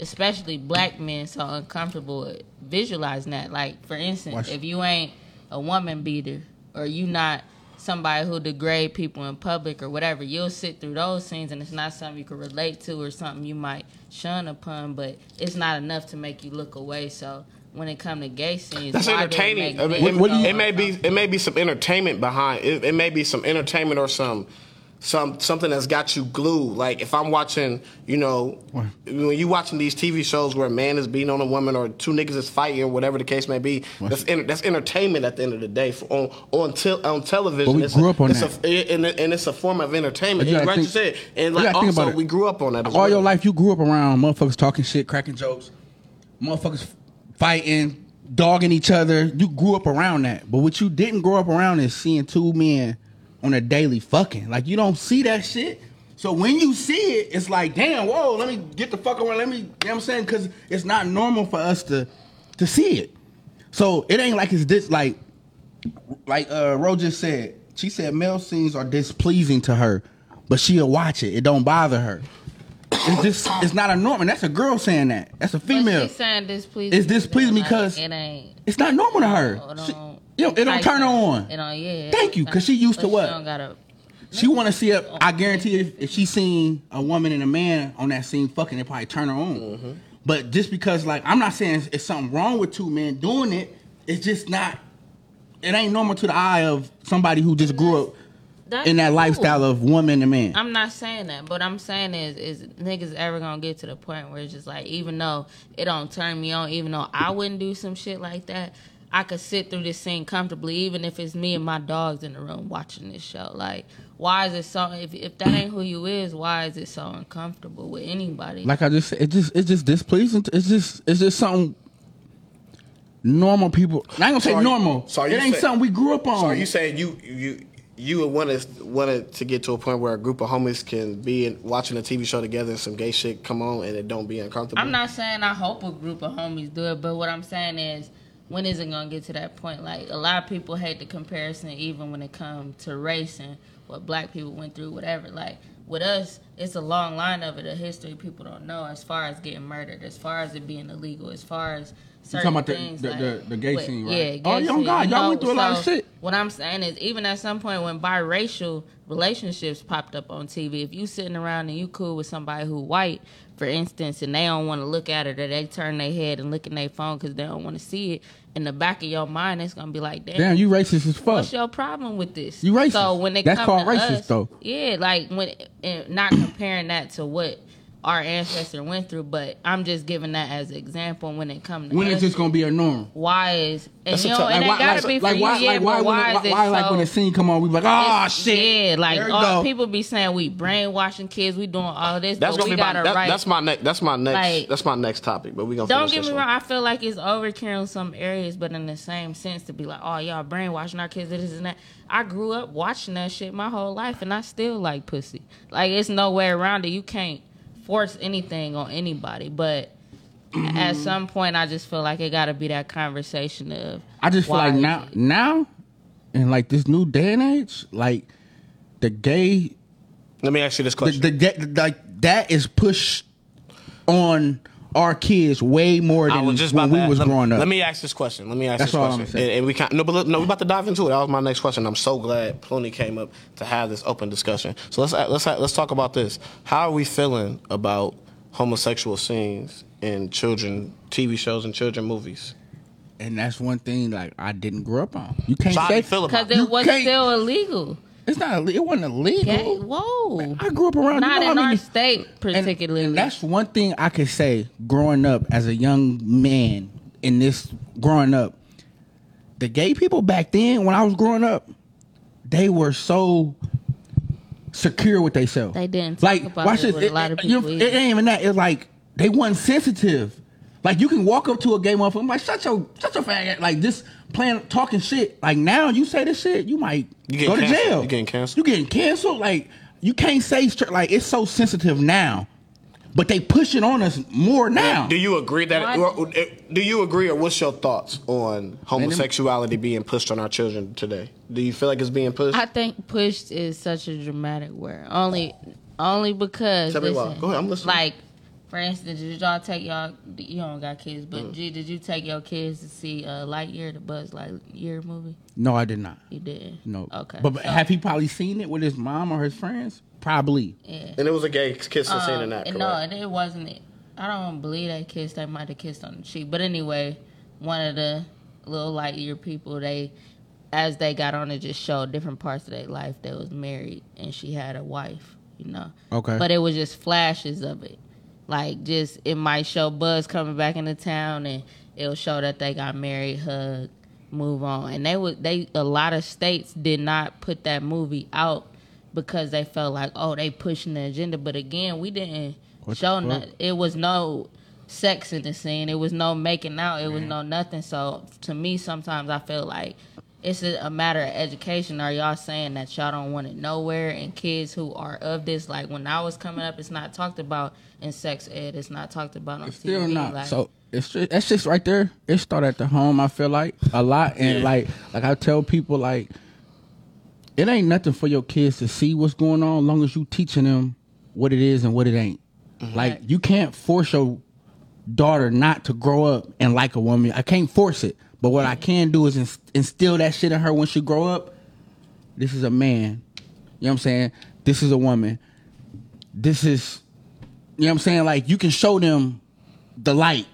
especially black men so uncomfortable with visualizing that. Like for instance, Watch- if you ain't a woman beater or you not somebody who degrade people in public or whatever, you'll sit through those scenes and it's not something you can relate to or something you might shun upon, but it's not enough to make you look away. So when it come to gay scenes, That's why it entertaining. I mean, men it, what do you- it may be it may be some entertainment behind it. It may be some entertainment or some some something that's got you glued. Like if I'm watching, you know, when you watching these TV shows where a man is beating on a woman or two niggas is fighting or whatever the case may be, that's enter, that's entertainment at the end of the day for, on on tel- on television. But we it's grew a, up on that. A, and, and it's a form of entertainment. You You gotta you said, and like think also we grew up on that. All well. your life, you grew up around motherfuckers talking shit, cracking jokes, motherfuckers fighting, dogging each other. You grew up around that. But what you didn't grow up around is seeing two men on a daily fucking. Like you don't see that shit. So when you see it, it's like, damn, whoa, let me get the fuck around. Let me, you know what I'm saying? Because it's not normal for us to to see it. So it ain't like it's this like like uh Ro just said, she said male scenes are displeasing to her, but she'll watch it. It don't bother her. it's just it's not a norm, and that's a girl saying that. That's a But female. she's saying displeasing. It's displeasing like, because- it ain't. It's not normal to her. She- don't, you know, it don't turn her on. It don't. Yeah. Thank you, 'cause she used to But what? She don't gotta. She want to see a. I guarantee if, if she seen a woman and a man on that scene fucking, it probably turn her on. Mm-hmm. But just because, like, I'm not saying it's, it's something wrong with two men doing it. It's just not. It ain't normal to the eye of somebody who just grew up That's in that cool. lifestyle of woman and man. I'm not saying that, but I'm saying is is niggas ever gonna get to the point where it's just like even though it don't turn me on, even though I wouldn't do some shit like that, I could sit through this scene comfortably, even if it's me and my dogs in the room watching this show. Like, why is it so? If if that ain't who you is, why is it so uncomfortable with anybody? like I just said, it just it's just displeasing. It's just it's just something normal people. I ain't gonna say So are you- normal. so it ain't say- something we grew up on. So are you saying you you you would want to wanted to get to a point where a group of homies can be in, watching a TV show together and some gay shit come on and it don't be uncomfortable? I'm not saying I hope a group of homies do it, but what I'm saying is, when is it gonna get to that point? Like a lot of people hate the comparison, even when it comes to racing, what black people went through, whatever. Like with us, it's a long line of it, a history people don't know, as far as getting murdered, as far as it being illegal, as far as You talking about the- things. the- like, the- the gay with- scene, right? Yeah, gay Oh, young oh, scene, God, y'all went through a lot of shit. What I'm saying is, even at some point when biracial relationships popped up on TV, if you sitting around and you cool with somebody who white, for instance, and they don't want to look at it, or they turn their head and look in their phone because they don't want to see it, in the back of your mind, it's gonna be like, damn, Damn, you racist as fuck. what's your problem with this? You racist. So when it That's come called to racist, us, though. Yeah, like when and not comparing that to what our ancestor went through, but I'm just giving that as an example when it comes to when us, it's just gonna be a norm. why is and That's you know tough- it like, ain't why- gotta like- be for like you, why, yeah, like why, but when, why the, is it why, like when the scene come on, we be like, oh shit. Yeah, like all, uh, people be saying we brainwashing kids, we doing all this, That's but gonna we be my gotta that, write. that's my next that's my next Like- that's my next topic. But we gonna Don't get this me one. wrong. I feel like it's overkill in some areas, but in the same sense, to be like, "Oh, y'all brainwashing our kids, this and that." I grew up watching that shit my whole life, and I still like pussy. Like it's no way around it. You can't force anything on anybody, but at mm-hmm. some point, I just feel like it got to be that conversation of. I just feel like now, it- now, in like this new day and age, like the gay, Let me ask you this the, question. the, the like that is pushed on our kids way more I than was just when we to, was let, growing up. Let me ask this question. Let me ask That's this all I'm question. saying. And, and we can no, but look, no, we about to dive into it. That was my next question. I'm so glad Ploney came up to have this open discussion. So let's let's let's talk about this. How are we feeling about homosexual scenes in children TV shows and children movies? and that's one thing like I didn't grow up on. You can't So say you feel about Because it? it was still illegal. It's not. It wasn't illegal. Okay? Whoa. I grew up around. Not you know in our many- state, particularly. and that's one thing I could say growing up as a young man in this growing up. The gay people back then when I was growing up, they were so secure with themselves. They didn't talk like about watch it this. with a lot of you know, people it ain't even that. It's like they weren't sensitive. Like you can walk up to a gay motherfucker, and be like shut your shut your faggot. Like just playing talking shit. Like now you say this shit, you might You go getting to canceled. jail. You getting canceled. You getting canceled. Like you can't say. Like it's so sensitive now, but they push it on us more now. Do you agree that? Or, or, eh, do you agree, or what's your thoughts on homosexuality being pushed on our children today? Do you feel like it's being pushed? I think pushed is such a dramatic word. Only, only because. Tell me why. Go ahead, I'm listening. Like, for instance, did y'all take y'all? You don't got kids, Mm. but G, did you take your kids to see uh, Lightyear, the Buzz Lightyear movie? no, I did not. You did. No. Okay. But, but so- have he probably seen it with his mom or his friends? Probably. Yeah. and it was a gay kissing scene in Um, that. Correct? no, it, it wasn't. It. I don't believe they kissed. They might have kissed on the cheek. But anyway, one of the little Lightyear people, they, as they got on it, just showed different parts of their life. They was married and she had a wife. You know. Okay. But it was just flashes of it. Like just it might show Buzz coming back into town, and it'll show that they got married, hug, move on. And they would they a lot of states did not put that movie out because they felt like oh they pushing the agenda. But again, we didn't What show fuck? no, it was no sex in the scene. It was no making out. It was no nothing. So to me, sometimes I feel like it's a, a matter of education. Are y'all saying that y'all don't want it nowhere? And kids who are of this, like when I was coming up, it's not talked about in sex ed. It's not talked about on It's still TV. not. Like, so it's just, that's just right there. It started at the home. I feel like a lot, and Yeah. like like I tell people like it ain't nothing for your kids to see what's going on, long as you teaching them what it is and what it ain't. Mm-hmm. Like you can't force your daughter not to grow up and like a woman. I can't force it. But what I can do is ins- instill that shit in her when she grow up. This is a man. You know what I'm saying? This is a woman. This is you know what I'm saying? Like you can show them the light.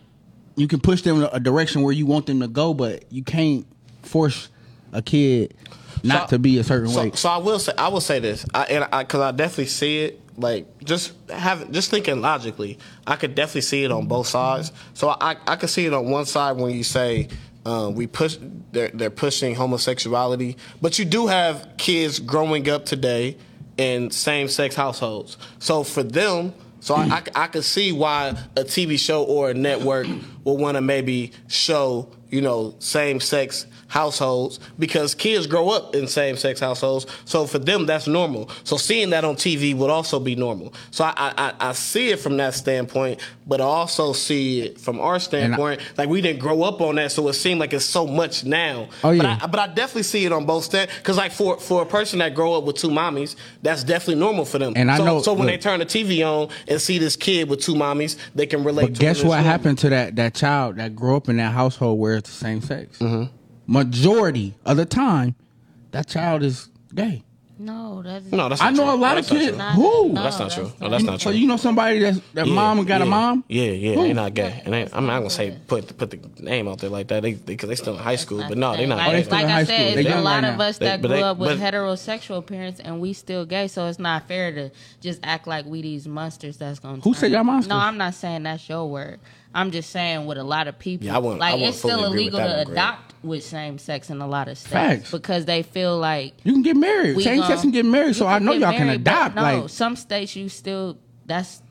You can push them a direction where you want them to go, but you can't force a kid not So- to be a certain So, way. so I will say I will say this, I, and I because I definitely see it. Like just have just thinking logically, I could definitely see it on both sides. So I I could see it on one side when you say um, we push they're they're pushing homosexuality, but you do have kids growing up today in same sex households. So for them. So I, I, I could see why a TV show or a network will want to maybe show, you know, same sex households because kids grow up in same sex households. So for them, that's normal. So seeing that on TV would also be normal. So I, I, I see it from that standpoint, but I also see it from our standpoint. like we didn't grow up on that, so it seemed like it's so much now. Oh, But yeah. I, but I definitely see it on both stands. Because like for for a person that grow up with two mommies, that's definitely normal for them. And I so, know- So when they turn the TV on and see this kid with two mommies, they can relate. But guess what normal. happened to that that child that grew up in that household where it's the same sex? Mm-hmm. Majority of the time, that child is gay. No, that's No, that's I not know true. a lot That's of kids. Not- Who? no, That's not that's true. No, that's You- not so you know somebody that's that Yeah, mom got yeah, a mom? Yeah, yeah, Who? they not gay, and they, I'm not gonna say put put the name out there like that. They because they, still in high school, but no, they're not. Like, they gay. still in like high I school. said, They it's a lot right of us that but grew they- up with but- heterosexual parents and we still gay, so it's not fair to just act like we these monsters that's gonna. Who turn- said y'all monsters? No, I'm not saying that's your word. I'm just saying with a lot of people, Yeah, I wouldn't- I like wouldn't it's still fully agree with illegal to adopt with same sex in a lot of states Facts. because they feel like You can get married. Same sex gon- can get married, so I know y'all can married, but adopt. No, like some states you still that's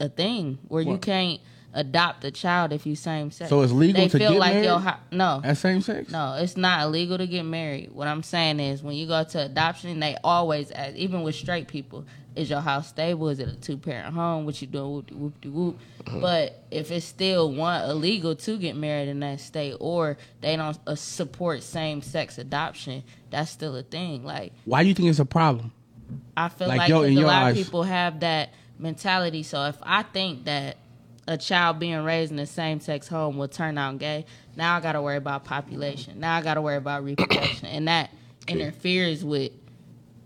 a thing where you can't adopt a child if you same sex. So it's legal they to feel get like married? your ho- no. that same sex. No, it's not illegal to get married. What I'm saying is, when you go to adoption, they always ask, even with straight people, is your house stable? Is it a two parent home? What you doing? Whoop de whoop de whoop. But if it's still one illegal to get married in that state, or they don't uh, support same sex adoption, that's still a thing. Like Why do you think it's a problem? I feel Like, like, yo, a your lot eyes- of people have that mentality. So if I think that a child being raised in a same sex home will turn out gay, now I got to worry about population. Now I got to worry about reproduction, and that interferes with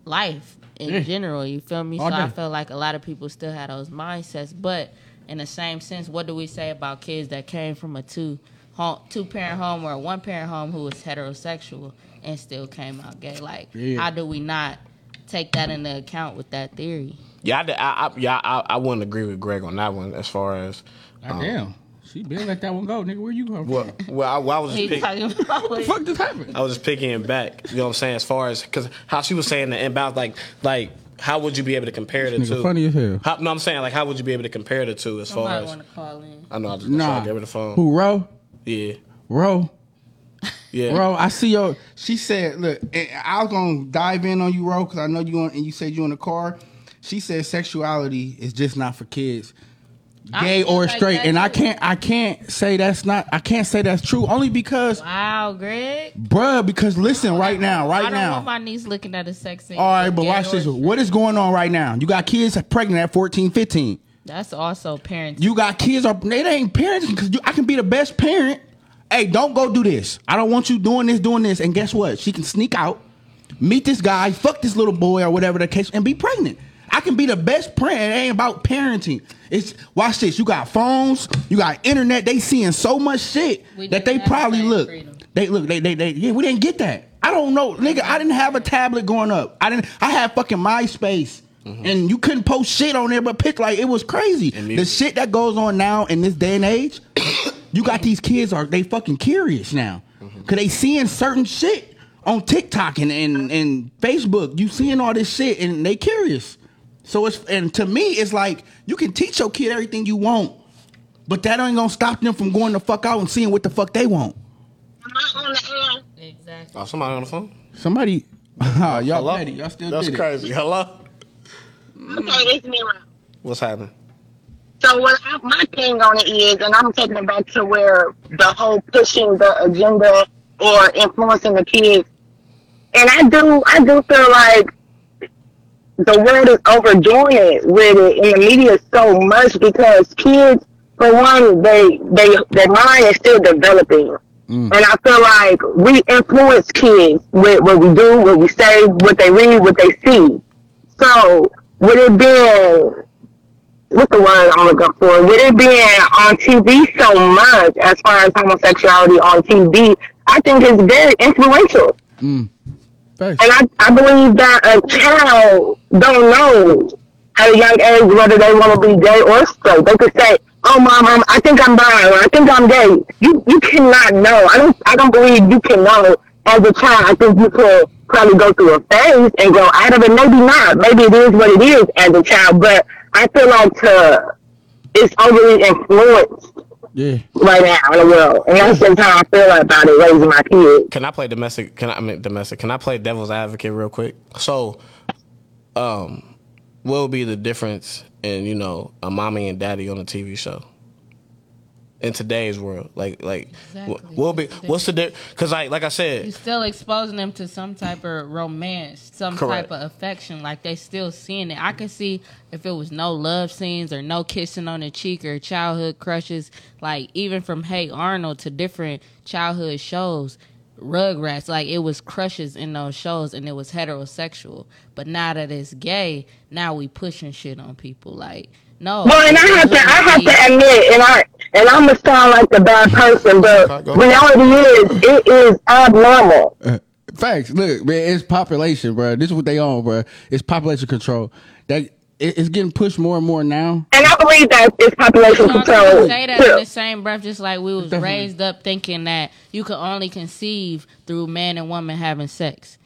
life in Yeah. general. You feel me? All so I day. feel like a lot of people still had those mindsets, but in the same sense, what do we say about kids that came from a two home, two parent home or a one parent home who was heterosexual and still came out gay? Like, Yeah. how do we not take that into account with that theory? Yeah, I, I, I, yeah, I, I wouldn't agree with Greg on that one as far as. God damn. Um, She been let that one go, nigga. Where you come Well, from? well, I, well, I was just He pick, talking about What the fuck just happened? I was just picking it back. You know what I'm saying? As far as because how she was saying the inbound, like like how would you be able to compare the Nigga two? funny as hell. How, no, I'm saying like how would you be able to compare the two as far Somebody as? want to call in. I know I just Nah. nah. gave her the phone. Who, Ro? Yeah, Ro? yeah. Ro, I see your. She said, "Look, and I was gonna dive in on you, Ro, because I know you on, and you said you in the car." She said sexuality is just not for kids, I gay or like straight, and I can't, I can't say that's not, I can't say that's true, only because, Wow, Greg. bruh, because listen, right now, I right don't now, want my niece looking at a sex scene. all right, but watch this. straight. What is going on right now? You got kids pregnant at 14, 15. That's also parenting. You got kids are they ain't parenting because I can be the best parent. Hey, don't go do this. I don't want you doing this, doing this. And guess what? She can sneak out, meet this guy, fuck this little boy or whatever the case, and be pregnant. I can be the best parent. It ain't about parenting. It's watch this. You got phones, you got internet. They seeing so much shit We that they probably look. freedom. They look. They, they they yeah. We didn't get that. I don't know, nigga. I didn't have a tablet growing up. I didn't. I had fucking MySpace. Mm-hmm. And you couldn't post shit on there, but pick like it was crazy. The shit that goes on now in this day and age, you got these kids are they fucking curious now, mm-hmm. cause they seeing certain shit on TikTok and, and and Facebook. You seeing all this shit and they curious. So it's and to me it's like you can teach your kid everything you want, but that ain't gonna stop them from going the fuck out and seeing what the fuck they want. Am I on the air? exactly. Oh, somebody on the phone. Somebody, y'all Hello. petty, y'all still That's did it. crazy. Hello. Okay, it's me. What's happening? So what I, my thing on it is, and I'm taking it back to where the whole pushing the agenda or influencing the kids, and I do, I do feel like the world is overdoing it with it in the media so much because kids, for one, they they their mind is still developing. Mm. And I feel like we influence kids with what we do, what we say, what they read, what they see. So with it being what's the word I'm looking for? With it being on TV so much as far as homosexuality on TV, I think it's very influential. Mm. Facts. And I, I believe that a child don't know at a young age whether they want to be gay or straight. They could say, "Oh, mom, I'm, I think I'm bi or I think I'm gay." You you cannot know. I don't I don't believe you can know as a child. I think you could probably go through a phase and go out of it. Maybe not. Maybe it is what it is as a child. But I feel like to, it's overly influenced Yeah. right now in the world, and that's just how I feel about it raising my kids. Can I play domestic? Can I, I mean domestic? Can I play devil's advocate real quick? So, um, what would be the difference in you know a mommy and daddy on a TV show in today's world? Like, like Exactly. what will be? What's the difference? Because like, like I said, You're said, still exposing them to some type of romance, some Correct. type of affection. Like they still seeing it. I can see if it was no love scenes or no kissing on the cheek or childhood crushes. Like even from Hey Arnold to different childhood shows, Rugrats. Like it was crushes in those shows, and it was heterosexual. But now that it's gay, now we pushing shit on people. Like no. Well, and I have to, I have to admit, and I, and I'm gonna sound like the bad person, but reality is, it is abnormal. Uh, Facts. Look, man, it's population, bro. This is what they on, bro. It's population control. That it's getting pushed more and more now. And I believe that it's population control. say that in the same breath, just like we was Definitely. raised up thinking that you could only conceive through man and woman having sex.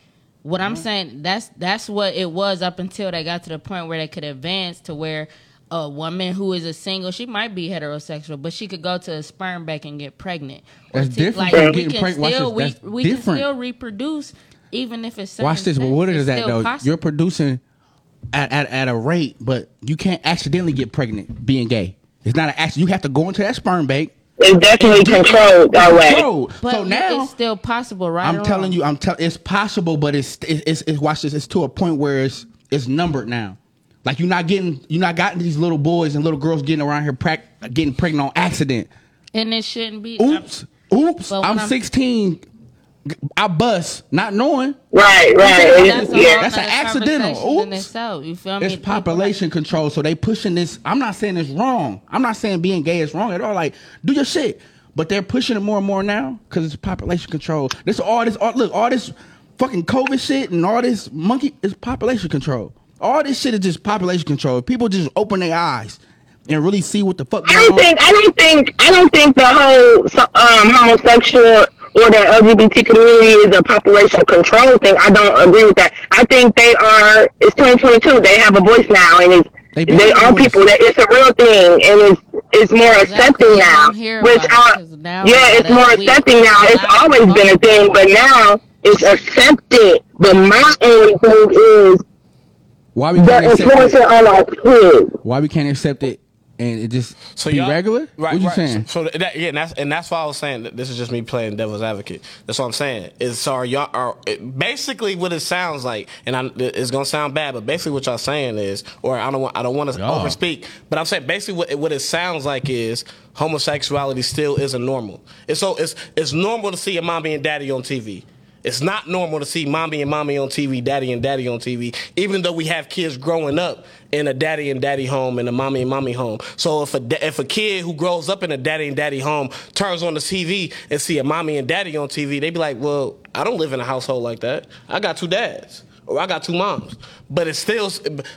What I'm saying, that's that's what it was up until they got to the point where they could advance to where a woman who is a single, she might be heterosexual, but she could go to a sperm bank and get pregnant. Or That's to- different Like we can preg- still this, we, that's we can still reproduce even if it's Watch this. But certain what sex. is that though? possible. You're producing at, at at a rate, but you can't accidentally get pregnant being gay. It's not an accident. You have to go into that sperm bank. It's definitely controlled that way. Control. but so now it's still possible, right? I'm or telling wrong? you, I'm telling. It's possible, but it's it's, it's it's watch this. It's to a point where it's it's numbered now. Like you're not getting you're not getting these little boys and little girls getting around here prac- getting pregnant on accident. and it shouldn't be. Oops, oops. But when I'm I'm- 16. I bust not knowing. Right, right. That's, yeah. That's an accidental. Oops. itself, you feel me? It's People population control, so they pushing this. I'm not saying it's wrong. I'm not saying being gay is wrong at all. Like, do your shit, but they're pushing it more and more now because it's population control. This all this all, look all this fucking COVID shit and all this monkey is population control. All this shit is just population control. If people just open their eyes and really see what the fuck I don't on. think I don't think I don't think the whole um, homosexual or the LGBT community is a population control thing. I don't agree with that. I think they are. It's 2022. They have a voice now, and it's They they, been having a are voice. people. That it's a real thing, and it's it's more accepting now. Which about it, now yeah, it's more accepting now. It's a lot of always been a thing, but now it's accepted. But my only thing is Why we can't accept it? on our kids. Why we can't accept it and it just So be y'all- regular? Right, what you right. saying? So, so that, yeah, and that's and that's why I was saying that this is just me playing devil's advocate. That's what I'm saying. Is so are y'all are it, basically what it sounds like, and I, it's gonna sound bad, but basically what y'all saying is, or I don't want I don't want to Y'all. overspeak, but I'm saying basically what it, what it sounds like is homosexuality still isn't normal. It's so it's it's normal to see a mommy and daddy on TV. It's not normal to see mommy and mommy on TV, daddy and daddy on TV, even though we have kids growing up in a daddy and daddy home and a mommy and mommy home. So if a if a kid who grows up in a daddy and daddy home turns on the TV and see a mommy and daddy on TV, they'd be like, "Well, I don't live in a household like that. I got two dads." Or I got two moms, but it still,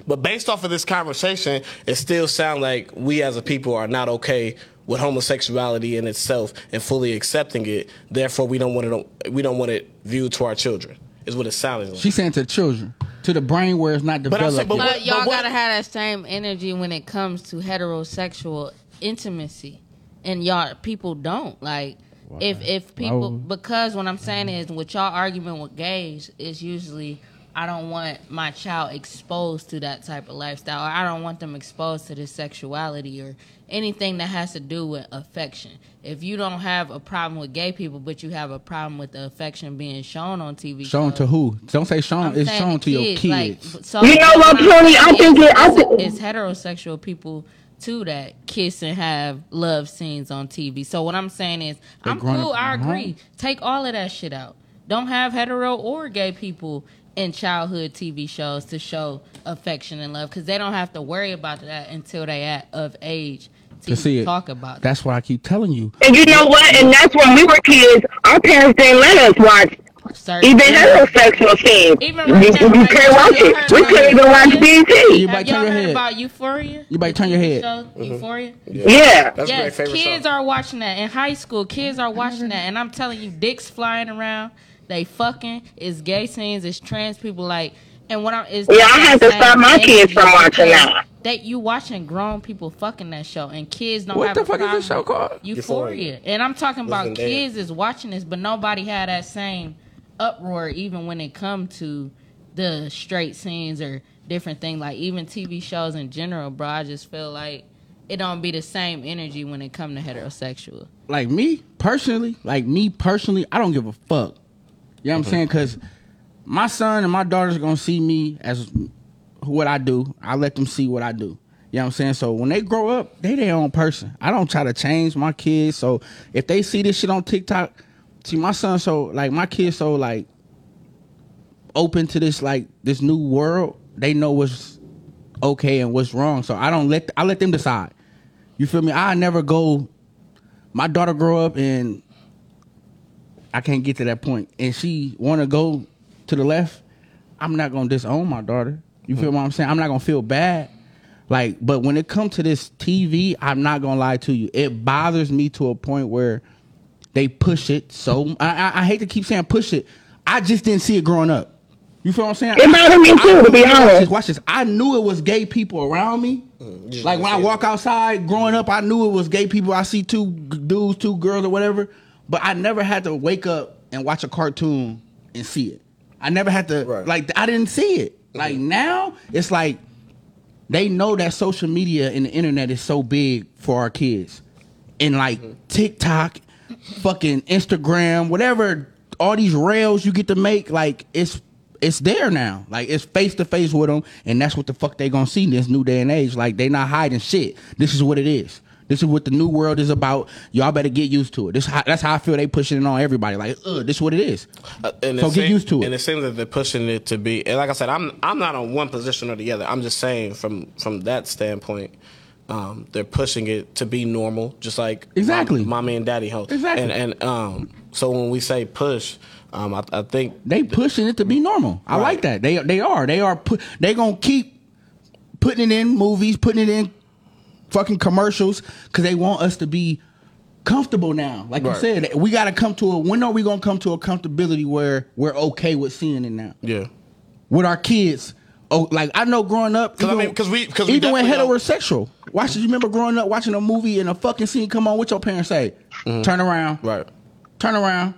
but based off of this conversation, it still sounds like we as a people are not okay with homosexuality in itself and fully accepting it. Therefore, we don't want it. We don't want it viewed to our children. Is what it sounds like. She's saying to children, to the brain where it's not But I developed. but what- But y'all what- gotta have that same energy when it comes to heterosexual intimacy, and y'all people don't like. If if people because what I'm saying is with y'all argument with gays is usually I don't want my child exposed to that type of lifestyle. Or I don't want them exposed to this sexuality or anything that has to do with affection. If you don't have a problem with gay people, but you have a problem with the affection being shown on TV, Shown shows, to who? Don't say shown. I'm It's shown to your kids, kids. Like, so You know what, Tony? I think it- I think- it's heterosexual people too that kiss and have love scenes on TV. So what I'm saying is, They I'm cool. up I at agree. home. Take all of that shit out. Don't have hetero or gay people in childhood TV shows to show affection and love because they don't have to worry about that until they at of age to, to see it. talk about That's why I keep telling you. And you know what? And that's when we were kids. Our parents didn't let us watch Certain- even heterosexual scenes. Even You, right you, now, you like, can't watch it. We about can't even watch it. BT. You Have might turn your head. about Euphoria? You might turn your head. Show, mm-hmm. Euphoria. Yeah. That's a yes, great favorite kids show. are watching that in high school. Kids are watching that, and I'm telling you, dicks flying around. They fucking. It's gay scenes. It's trans people. Like, and what I'm is Yeah, I had to stop my kids from watching that. That you watching grown people fucking that show, and kids don't What have the a fuck is problem. this show called? Euphoria. Euphoria. And I'm talking about Listen, they- kids is watching this, but nobody had that same uproar even when it come to the straight scenes or different things. Like even TV shows in general, bro. I just feel like it don't be the same energy when it come to heterosexual. like me personally, like me personally, I don't give a fuck. You know what I'm saying? Because my son and my daughter's gonna see me as what I do. I let them see what I do. You know what I'm saying? So when they grow up, they their own person. I don't try to change my kids. So if they see this shit on TikTok, see my son so like my kids so like open to this like this new world, they know what's okay and what's wrong. So I don't let I let them decide. You feel me? I never go my daughter grow up and I can't get to that point, and she want to go to the left. I'm not gonna disown my daughter. You feel hmm. what I'm saying? I'm not gonna feel bad. Like, but when it comes to this TV, I'm not gonna lie to you. It bothers me to a point where they push it. So I, I, I hate to keep saying push it. I just didn't see it growing up. You feel what I'm saying? It bothered me I- too, I- to be watch honest. this, watch this. I knew it was gay people around me. Mm, just Like when I didn't see walk outside growing up, I knew it was gay people. I see two dudes, two girls, or whatever. But I never had to wake up and watch a cartoon and see it. I never had to Right. like I didn't see it. Mm-hmm. Like now, it's like they know that social media and the internet is so big for our kids. And like mm-hmm. TikTok, fucking Instagram, whatever, all these reels you get to make, like it's it's there now. Like it's face to face with them, and that's what the fuck they gonna see in this new day and age. Like they not hiding shit. This is what it is. This is what the new world is about. Y'all better get used to it. This how, that's how I feel they pushing it on everybody. Like, ugh, this is what it is. Uh, and So it get used to it. And it seems that they're pushing it to be. And like I said, I'm I'm not on one position or the other. I'm just saying from from that standpoint, um, they're pushing it to be normal, just like Exactly. mom- mommy and daddy hope. Exactly. And and um, so when we say push, um, I, I think They pushing it to be normal. I Right. like that. They they are. They are put they gonna keep putting it in movies, putting it in fucking commercials because they want us to be comfortable now. Like Right. you said, we gotta come to a when are we gonna come to a comfortability where we're okay with seeing it now? yeah. With our kids. Oh, like I know growing up, 'Cause I even- mean, 'cause we- 'cause we even when definitely heterosexual. Watch, you remember growing up watching a movie and a fucking scene come on? What your parents say? Turn around, Mm-hmm. Right. turn around.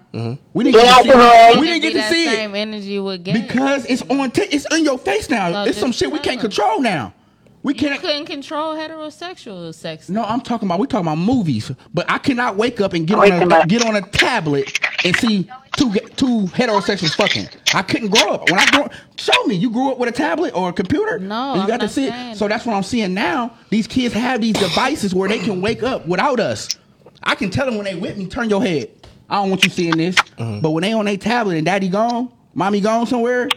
We didn't Get get to see it. We didn't get to that see it. same energy with gay. Because it's on, t- it's in your face now. No, it's some shit we can't control now. We can't. couldn't control heterosexual sex. No, I'm talking about we talking about movies. But I cannot wake up and get on a, get on a tablet and see two two heterosexuals fucking. I couldn't grow up when I grew. Show me you grew up with a tablet or a computer. No, and you I'm got to not see it. So that's what I'm seeing now. These kids have these devices where they can wake up without us. I can tell them when they with me, turn your head. I don't want you seeing this. Uh-huh. But when they on their tablet and daddy gone, mommy gone somewhere,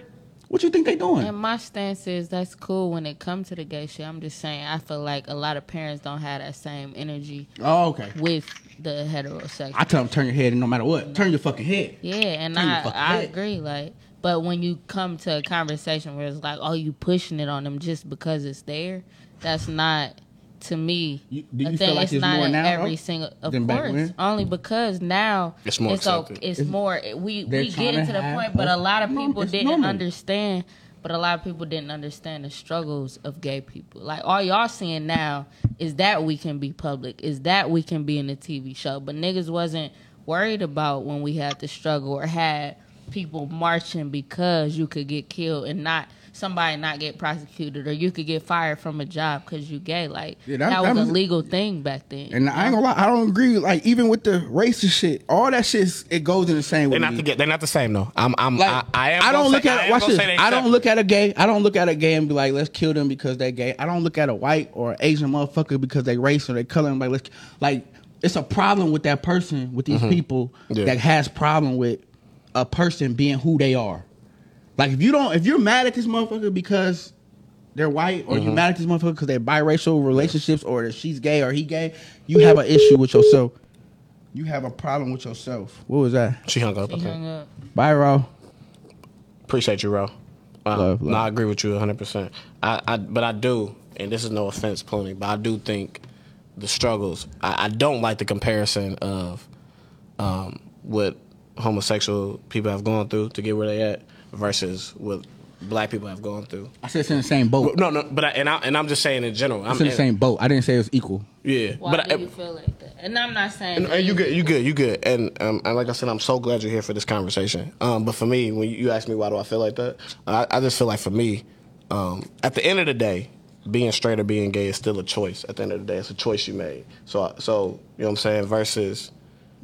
what you think they doing? And my stance is that's cool when it comes to the gay shit. I'm just saying I feel like a lot of parents don't have that same energy Oh, okay. with the heterosexual. I tell them turn your head, and no matter what, turn your fucking head. Yeah, and Turn I I head. agree. Like, but when you come to a conversation where it's like, oh, you pushing it on them just because it's there, that's not to me. You- do you feel like it's it's not more in now, every single. Of than back course, when? only because now It's more It's, o- it's It's- more. We we trying get to the point, but a lot of people it's didn't normal. understand. But a lot of people didn't understand the struggles of gay people. Like all y'all seeing now is that we can be public, is that we can be in a TV show. But niggas wasn't worried about when we had to struggle or had people marching because you could get killed and not somebody not get prosecuted or you could get fired from a job because you gay. Like Yeah, that- that, that was was- a legal thing back then. And I ain't gonna lie, I don't agree. Like even with the racist shit, all that shit, it goes in the same They're not me. the, they're not the same though. I'm I'm Like, I, I am. I don't look say- at I it. Watch this. I don't look at a gay. I don't look at a gay and be like, let's kill them because they gay. I don't look at a white or Asian motherfucker because they race or they color. And like, let's like, it's a problem with that person with these people Mm-hmm. Yeah. that has problem with a person being who they are. Like if you don't, if you're mad at this motherfucker because they're white, or Mm-hmm. you mad at this motherfucker because they're biracial relationships, or that she's gay or he gay, you have an issue with yourself. You have a problem with yourself. What was that? She hung up. He Okay. hung up. Bye, Ro. Appreciate you, bro. Uh, Love, No. I agree with you 100. percent I, I, but I do, and this is no offense, Plooney, but I do think the struggles. I, I don't like the comparison of um, what homosexual people have gone through to get where they at versus what black people have gone through. I said it's in the same boat. No, no, but I, and I and I'm just saying in general. I'm It's in the same boat. I didn't say it was equal. Yeah, Why but do I, you feel like that? And I'm not saying And, and you good, you good, you good. And um, and like I said, I'm so glad you're here for this conversation. Um, but for me, when you ask me why do I feel like that, I, I just feel like for me, um, at the end of the day, being straight or being gay is still a choice. At the end of the day, it's a choice you made. So so you know what I'm saying. Versus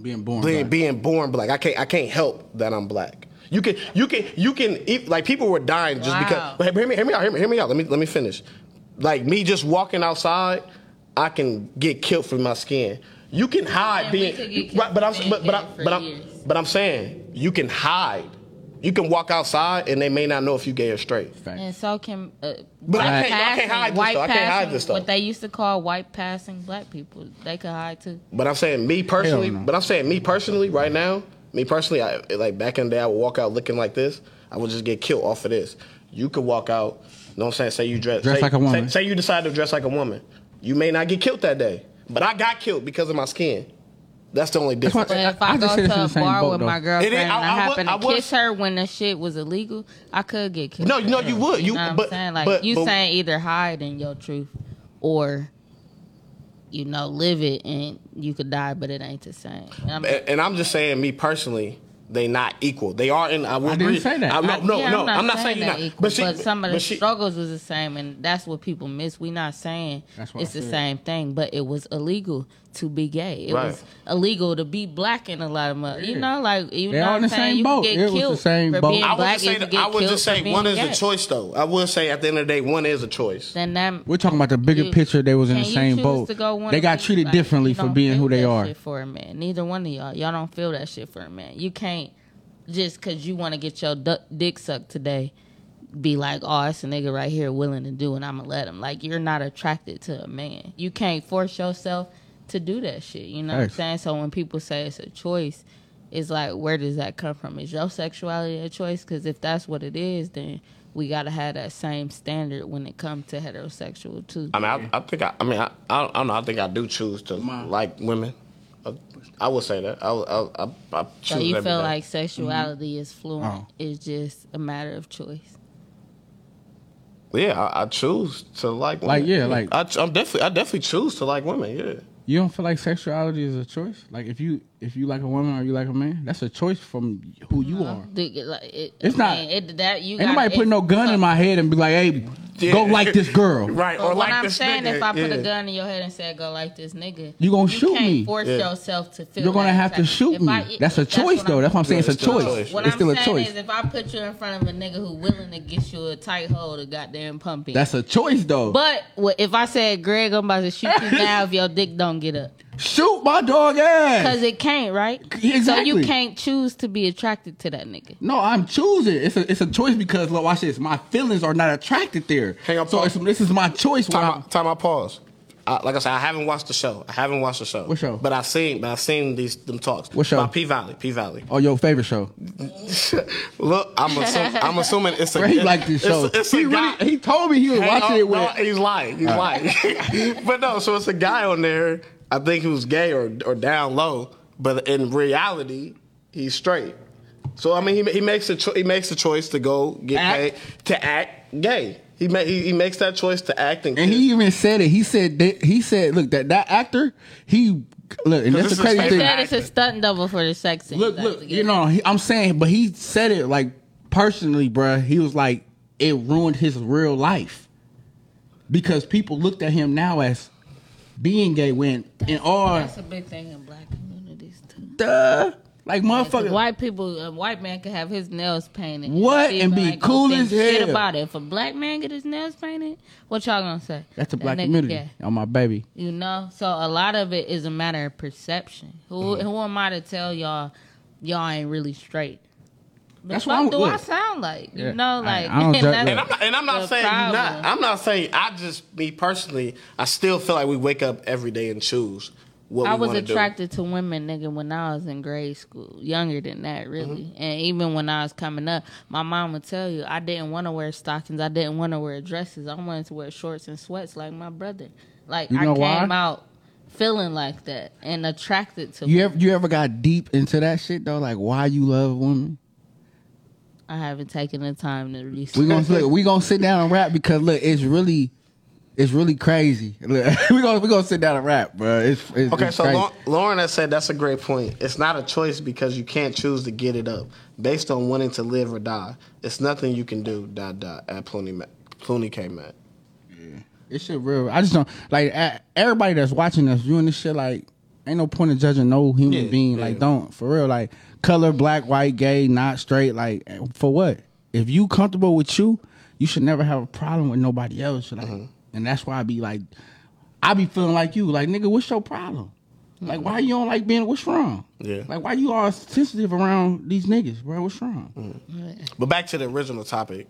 Being born. being, black. being born black, I can't I can't help that I'm black. You can you can you can eat, like people were dying just Wow. because. But hear me hear me out hear me, hear me out. Let me let me finish. Like me just walking outside, I can get killed for my skin. You can hide And being could get killed right, but I'm but, but, I, for but I'm but I'm saying you can hide. You can walk outside and they may not know if you gay or straight. Fact. And so can. Uh, But I white can't- I can't passing- hide this white though. I can't hide this stuff. What they used to call white passing black people, they could hide too. But I'm saying me personally. No. But I'm saying me personally right now. Me personally, I, like back in the day, I would walk out looking like this. I would just get killed off of this. You could walk out. You know what I'm saying? Say you dress, Dress say, like a woman. Say, say you decide to dress like a woman. You may not get killed that day, but I got killed because of my skin. That's the only difference. But if I I, go said it's in to a bar boat, with though. my girlfriend It is- and I- I, I happen would- I to would- kiss her when the shit was illegal, I could get killed. No, no, you would. You- know what but- I'm saying? Like but- you but- saying either hide in your truth or you know live it and you could die, but it ain't the same. And I'm- and, and I'm just saying, me personally, they not equal. They are in. I, will I didn't agree. say that. I, no, I- no, yeah, no. I'm not, saying, you're that not. equal, but, she- some of the she- struggles was the same, and that's what people miss. We not saying it's I the said. same thing, but it was illegal to be gay. It Right. was illegal to be black in a lot of mother. You know, like you They know all what in I'm the saying. same you boat. Get It was the killed same for boat. being I would black. just say. you That, get I would just say one is gay. a choice, though. I would say at the end of the day, one is a choice. Then that We're talking about the bigger you- picture. They was in the same boat. to go one They got treated Like, differently for being who they are. For a man, neither one of y'all, y'all don't feel that shit for a man. You can't just because you want to get your du- dick sucked today, be like, oh, it's a nigga right here willing to do, and I'm gonna let him. Like you're not attracted to a man. You can't force yourself to do that shit. You know what I'm saying? So when people say it's a choice, it's like, where does that come from? Is your sexuality a choice? Because if that's what it is, then we gotta have that same standard when it comes to heterosexual too. I mean, I, I think I. I mean, I, I don't know. I think I do choose to like women. I, I would say that. I, I, I, I choose So you feel day. like sexuality is mm-hmm. fluent? Oh. It's just a matter of choice. Yeah, I, I choose to like. Women. Like, yeah, like- I, I'm definitely, I definitely choose to like women. Yeah. You don't feel like sexuality is a choice? Like if you if you like a woman or you like a man, that's a choice from who you uh-huh. are. The- like, it- It's not- mean, it, that you. Ain't nobody put no gun so- in my head and be like, "Hey, go like this girl." Right. But or what like I'm this saying, nigga. if I put yeah. a gun in your head and said go like this nigga, You gonna you shoot can't me. Force Yeah. yourself to feel. You're gonna that have to shoot if me. I- that's a choice, what though. I'm- That's what I'm saying. Yeah, it's a it's a choice. choice. What It's I'm still a saying choice. is, if I put you in front of a nigga who willing to get you a tight hold to goddamn pumping. That's a choice, though. but if I said, Greg, I'm about to shoot you now if your dick don't get up. Shoot my dog ass. Because it can't, right? So you can't choose to be attracted to that nigga. No, I'm choosing. It's a it's a choice because look, watch this. My feelings are not attracted there. Hang on, so Paul. it's, this is my choice. Time I'm, time out, pause. I, like I said, I haven't watched the show. I haven't watched the show. What show? But I've seen, but I've seen these them talks. What show? About P Valley. P Valley. oh, your favorite show. Look, I'm assuming, I'm assuming it's a. Bro, he like this show. It's, it's he really, he told me he was Hey, watching oh, it with. no, he's lying. He's lying. but no, so it's a guy on there. I think he was gay or or down low, but in reality, he's straight. So I mean, he, he makes a cho- he makes a choice to go get Act. paid to act gay. He, ma- he he makes that choice to act and, And he even said it. He said that, he said, look, that that actor, he Look, and that's this the crazy fake thing. Said it's a stunt double for the sex scene. Look, look, you know, he, I'm saying, but he said it like personally, bruh. He was like, it ruined his real life because people looked at him now as being gay when in all That's a big thing in black communities too. duh, like motherfucker. White people, a white man can have his nails painted. What? And be gonna cool as Shit about it. If a black man get his nails painted, what y'all gonna say? That's a black community gay. on my baby. You know, so a lot of it is a matter of perception. Who Mm-hmm. who am I to tell y'all y'all ain't really straight? The That's fuck why I'm- do I sound like? Yeah. You know, like I don't judge- And I'm not, and I'm not saying you not. I'm not saying I just me personally. I still feel like we wake up every day and choose what I we was wanna do. attracted to women, nigga, when I was in grade school. Younger than that, really. Mm-hmm. And even when I was coming up, my mom would tell you I didn't want to wear stockings. I didn't want to wear dresses. I wanted to wear shorts and sweats like my brother. Like You I came why? out feeling like that and attracted to. You women. ever you ever got deep into that shit though? Like why you love women? I haven't taken the time to research. We gonna look, we gonna sit down and rap because look, it's really it's really crazy. Look, we gonna we gonna sit down and rap, bro. It's, it's Okay, it's so crazy. Lauren has said that's a great point. It's not a choice because you can't choose to get it up based on wanting to live or die. It's nothing you can do. Dot dot at Clooney Ma- Clooney K Matt. It's shit real. I just don't like everybody that's watching us doing this shit. Like, ain't no point in judging no human Yeah, being. yeah. Like, don't for real. Like, color, black, white, gay, not straight. Like, for what? If you comfortable with you, you should never have a problem with nobody else. Like, Mm-hmm. and that's why I be like, I be feeling like you. Like, nigga, what's your problem? Like, why you don't like being? What's wrong? Yeah. Like, why you all sensitive around these niggas, bro? What's wrong? Mm-hmm. But back to the original topic.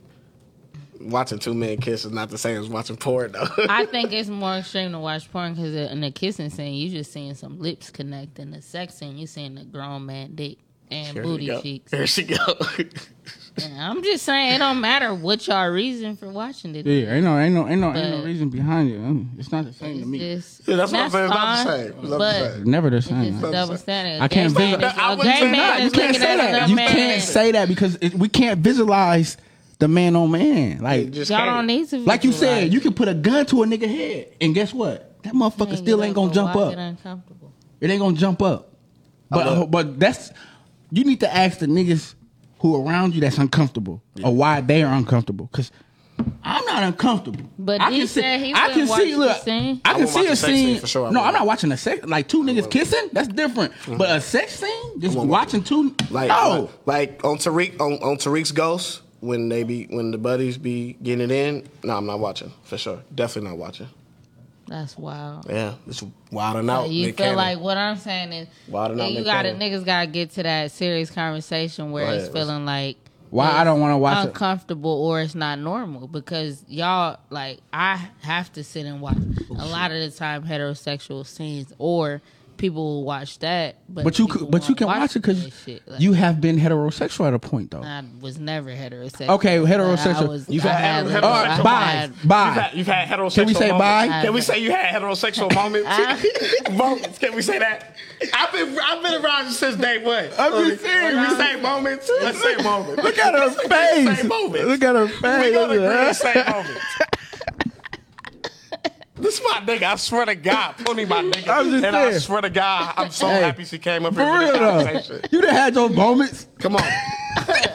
Watching two men kiss is not the same as watching porn, though. I think it's more extreme to watch porn because in the kissing scene, you just seeing some lips connect. In the sex scene, you seeing the grown man dick and Here booty she go. cheeks. Here she go. I'm just saying, it don't matter what y'all reason for watching it. Yeah, ain't no, ain't no, ain't no, ain't no reason behind it. Um, It's not the same to me. just, Yeah, that's what I'm saying. It's not the fine, same. It's not the but same. Never the same. just a double standard. I can't A gay visualize- man is- I a wouldn't gay say man that. you is can't looking say that. You can't say that because it, we can't visualize the man on man. Like, Just Y'all can't. don't need to. like you said, you can put a gun to a nigga head, and guess what? That motherfucker Ain't still get ain't up gonna jump up. it uncomfortable. It ain't gonna jump up. But but that's you need to ask the niggas who around you that's uncomfortable or why they are uncomfortable. Cause I'm not uncomfortable. But I he can see, said he I can wouldn't see. the Look, scene. I I can won't see watch a a sex scene. scene for sure. No, I'm won't. watching a sex like two niggas kissing. That's different. Mm-hmm. But a sex scene, just won't watching two. Like, no, like on Tariq on, on Tariq's Ghost when they be when the buddies be getting it in. No, I'm not watching for sure. Definitely not watching. That's wild. Yeah, it's wilding out. you Nick feel Cannon. like what I'm saying is, Wilding out you Nick got to Cannon. niggas got to get to that serious conversation where Go it's feeling like Why I don't wanna watch it. uncomfortable or it's not normal because y'all like I have to sit and watch a oh, lot of the time heterosexual scenes or people will watch that, but but you could, but you can watch it because. Like, you have been heterosexual at a point though. I was never heterosexual. Okay, heterosexual. was- You've I had had- heterosexual I All right, moments. bye, bye. You've had, you've had heterosexual Can we say moments. bye? Can we say you had heterosexual moments? Uh-huh. moments. Can we say that? I've been I've been around you since day one. I'm just When saying, we say moments. Let's say moments. Look at her face. Say moments. Look at her We face. gonna agree Look say moments. This my nigga. I swear to God, Pony my nigga. I'm just and I saying. swear to God, I'm so Hey, happy she came up here for real this though, conversation. you done had your moments. Come on.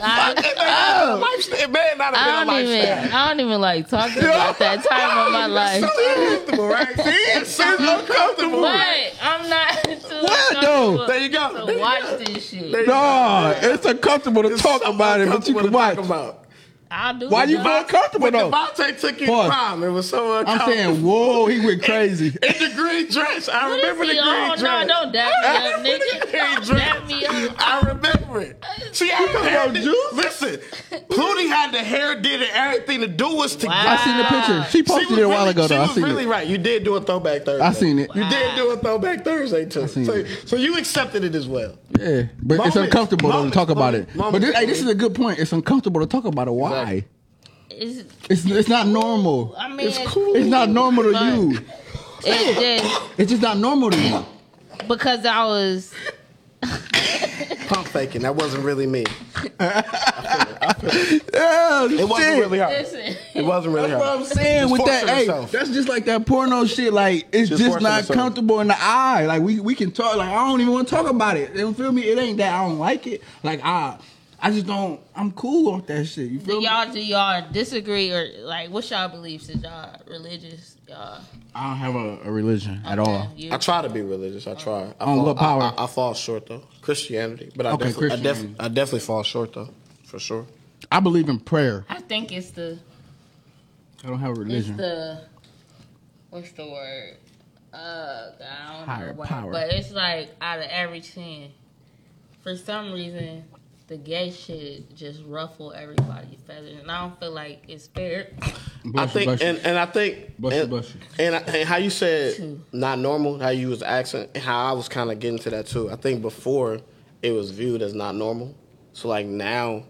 I, oh. Lifestyle- It may not I have don't been even. I don't even like talking about that time of my life. It's so uncomfortable, right? See, it's so uncomfortable. But I'm not too What, though? uncomfortable There you go. There To you watch go. this shit. There you No, it's uncomfortable to It's talk so about it, but you uncomfortable can to watch. talk about. I'll do Why it. you feel uncomfortable When though? Devontae took you Pause. to prom, it was so uncomfortable. I'm uncomfortable. saying, whoa, he went crazy. In the green dress. I remember the green oh, dress. no, don't dap me up, Green nigga. dress. Dap me up. I remember it. See, I talking had the, juice? Listen, Pluty had the hair, did it, everything to do us together. I seen the picture. She She posted was it a while really- ago She though. I was seen really it. right. You did do a throwback Thursday. I seen it. You did do a throwback Thursday too. seen So, it. so you accepted it as well. Yeah, but it's uncomfortable though to Moments, talk about it. But this, hey, this is a good point. It's uncomfortable to talk about it. Why? Exactly. It's, It's it's not normal. I mean, It's cool. It's not normal to you. It's just It's just not normal to you. because I was. Pump faking. That wasn't really me. Yeah, It wasn't shit. really her. Listen, It wasn't really That's her. what I'm saying with that. Hey, herself. that's just like that porno shit. Like it's Just just, not herself. comfortable in the eye. Like we we can talk. Like I don't even want to talk about it. You feel me? It ain't that I don't like it. Like I I just don't. I'm cool with that shit. You Do feel me? y'all do y'all disagree or like what's y'all beliefs? Is y'all religious? Y'all I don't have a, a religion at all. You- I try to be religious. I try. I On fall, what power? I, I, I fall short though. Christianity, but I Okay, definitely, I, def- I definitely fall short though, for sure. I believe in prayer. I think it's the I don't have a it's religion. the what's the word? Uh, I don't Higher know what, power. but it's like out of every ten, for some reason, the gay shit just ruffle everybody's feathers, and I don't feel like it's fair. I Bless you, think, bless you. and, and I think, Bless you, and, bless you. and, I- and how you said not normal, how you was accent, and how I was kind of getting to that too. I think before it was viewed as not normal, so like now,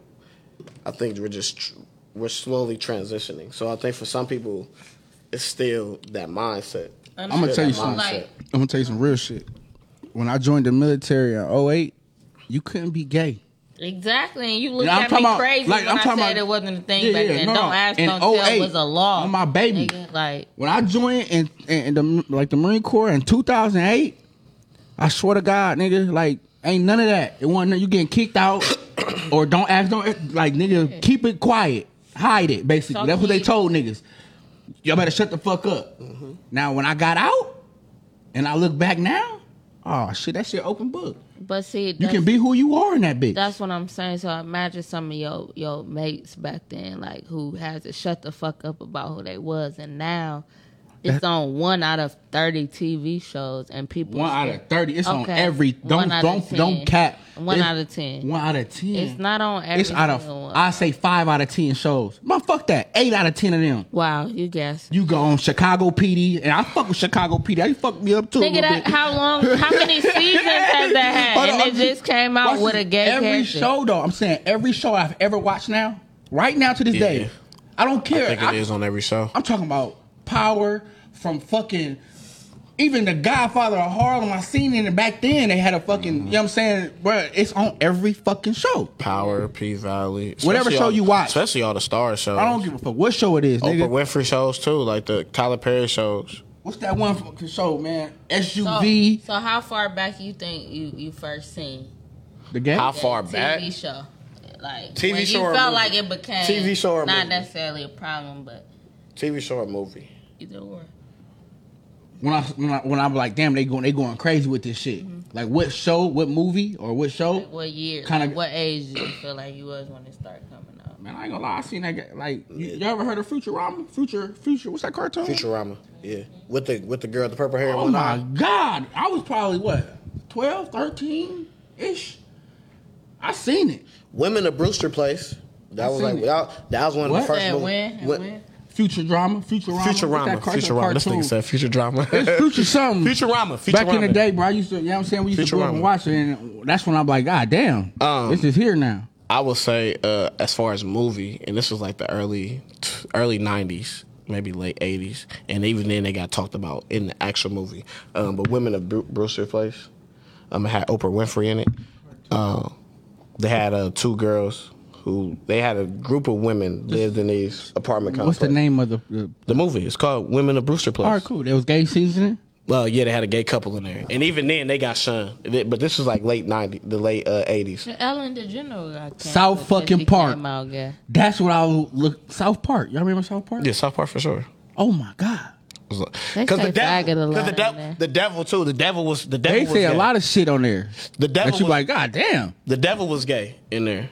I think we're just tr- we're slowly transitioning. So I think for some people, it's still that mindset. I'm gonna tell you Still something. Like. I'm gonna tell you some real shit. When I joined the military in 08, you couldn't be gay. Exactly, and you look Yeah, at me talking about- crazy like, when I'm i said about- it wasn't a thing Yeah, back yeah, then. no, don't ask, In don't tell 08, was a law. on my baby. Nigga, like When I joined in, in, the like the Marine Corps in 2008, I swear to God, nigga, like ain't none of that. It wasn't you getting kicked out or don't ask, don't like nigga, keep it quiet, hide it. Basically, Talk that's what they told niggas. Y'all better shut the fuck up. Mm-hmm. Now, when I got out and I look back now, oh shit, that shit open book. But see, You can be who you are in that bitch. That's what I'm saying. So imagine some of your your mates back then, like who has to shut the fuck up about who they was, and now it's on one out of thirty TV shows, and people One out of thirty. It's on every. Don't One out of don't don't cap. One It's out of 10. One out of ten. It's not on every It's out of. one. I say five out of ten shows. Man, fuck that. Eight out of ten of them. Wow, you guess. You go on Chicago PD, and I fuck with Chicago PD. You fuck me up too. a Nigga, that, bit. how long? How many seasons has that had? Hold on, and I'm it just came out with this. a gay Every character. show though, I'm saying every show I've ever watched now, right now to this Yeah. day, I don't care. I think it is on every show. I'm talking about power from fucking even the Godfather of Harlem. I seen it back then. They had a fucking, you know what I'm saying, bro. It's on every fucking show. Power, P Valley, Whatever show all- you watch. especially all the star shows. I don't give a fuck what show it is, Oprah nigga. Winfrey shows too, like the Tyler Perry shows. What's that one fucking show, man? SUV. so how far back you think you you first seen the game. How that far TV back? show? Like TV when show you or felt movie? like it became TV show or not movie? necessarily a problem, but TV show or movie? Either or. When I when I when I'm like, damn, they going they going crazy with this shit. Mm-hmm. Like what show, what movie, or what show? Like what year? Kinda- like what age do you feel like you was when it started coming out? Man, I ain't gonna lie. I seen that guy. Like, you, you ever heard of Futurama? Future, Future. What's that cartoon? Futurama, yeah, with the with the girl with the purple hair. and Oh one my eye. god! I was probably what 12, 13 ish. I seen it. Women of Brewster Place. That I was like it. that, that was one of What? the first And movies. when? And When- when? Future drama, Futurama. Futurama, Futurama. This cartoon? thing said drama. It's Future something. Futurama, Futurama. Back in the day, bro, I used to, you know what I'm saying? We used to go up and watch it, and that's when I'm like, God damn, Um, this is here now. I would say, uh, as far as movie, and this was like the early early '90s, maybe late '80s, and even then they got talked about in the actual movie. Um, but Women of Bru- Brewster Place, um, had Oprah Winfrey in it. Uh, they had uh, two girls who they had a group of women lived in these apartment complexes. What's the name of the? the The movie. It's called Women of Brewster Place. all right, cool. There was gay seasoning. Well, yeah, they had a gay couple in there, and even then they got shunned. But this was like late '90s, the late uh, '80s. Ellen DeGeneres got canceled South 'cause fucking she Park. came out gay. That's what I would look. South Park. Y'all remember South Park? Yeah, South Park for sure. Oh my god. They Because the say faggot a devil, lot the in devil, there. the devil too. The devil was the devil. They was say a lot of shit on there. The devil That you was, like, God damn. the devil was gay in there.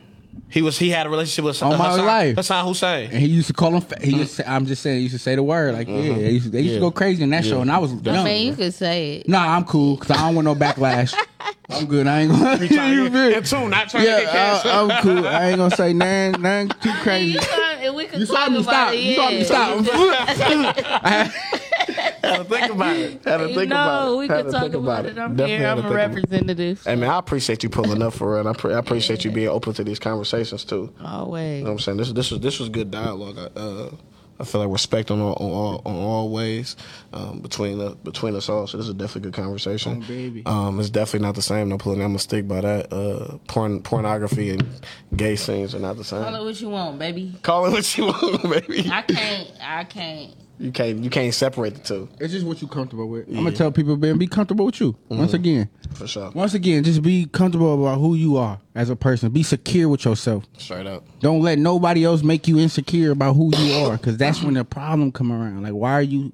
He was. He had a relationship with All my Saddam, life. Saddam Hussein. And he used to call him. Fa- he mm-hmm. used to, I'm just saying. He used to say the word like, mm-hmm. yeah. They used, to, they used Yeah. to go crazy in that show, and I was young. I mean, you could say it. Nah, I'm cool because I don't want no backlash. I'm good. I ain't gonna. He trying to You get- feel- and not trying to get yeah, canceled. I, am cool. I ain't gonna say nothing, nothing too I mean, crazy. you saw, we could You talk saw me about stop. it. You saw me stop. I- Had to think about it. Had to You think about know, it. we Had could talk think about it. I'm Definitely here. I'm a think about it. representative. Hey man, I appreciate you pulling up for it. I, pre- I appreciate you being open to these conversations too. Always. You know what I'm saying? This this was this was good dialogue. Uh, I feel like respect on all on all, on all ways um, between the, between us all. So this is definitely a good conversation. Oh, baby. Um, it's definitely not the same. No pulling. I'm gonna stick by that. Uh, porn, pornography and gay scenes are not the same. Call it what you want, baby. Call it what you want, baby. I can't. I can't. You can't you can't separate the two It's just what you comfortable with. I'm gonna tell people, man, be comfortable with you. Mm-hmm. Once again, for sure. once again, just be comfortable about who you are as a person. Be secure with yourself. Straight up. Don't let nobody else make you insecure about who you are, because that's when the problem come around. Like, why are you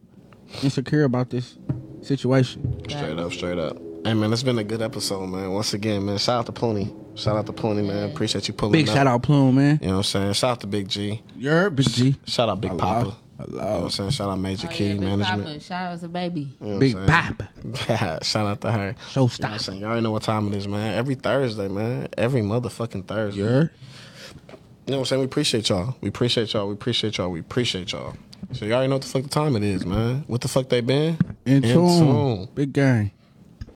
insecure about this situation? Straight up, straight up. Hey man, it's been a good episode, man. Once again, man. Shout out to Pony. Shout out to Plooney, man. Appreciate you pulling Big up. shout out, Plume, man. You know what I'm saying? Shout out to Big G. You're Big G. Shout out Big Hello. Papa. Hello. You know what I'm saying? Shout out Major Oh, Key yeah, Big Management. Papa. Shout out to baby. You know Big I'm Papa. Shout out to her. Show You know what I'm Y'all already know what time it is, man. Every Thursday, man. Every motherfucking Thursday. You're You know what I'm saying? We appreciate y'all. We appreciate y'all. We appreciate y'all. We appreciate y'all. So y'all already know what the fuck the time it is, man. What the fuck they been? in tune. Big gang.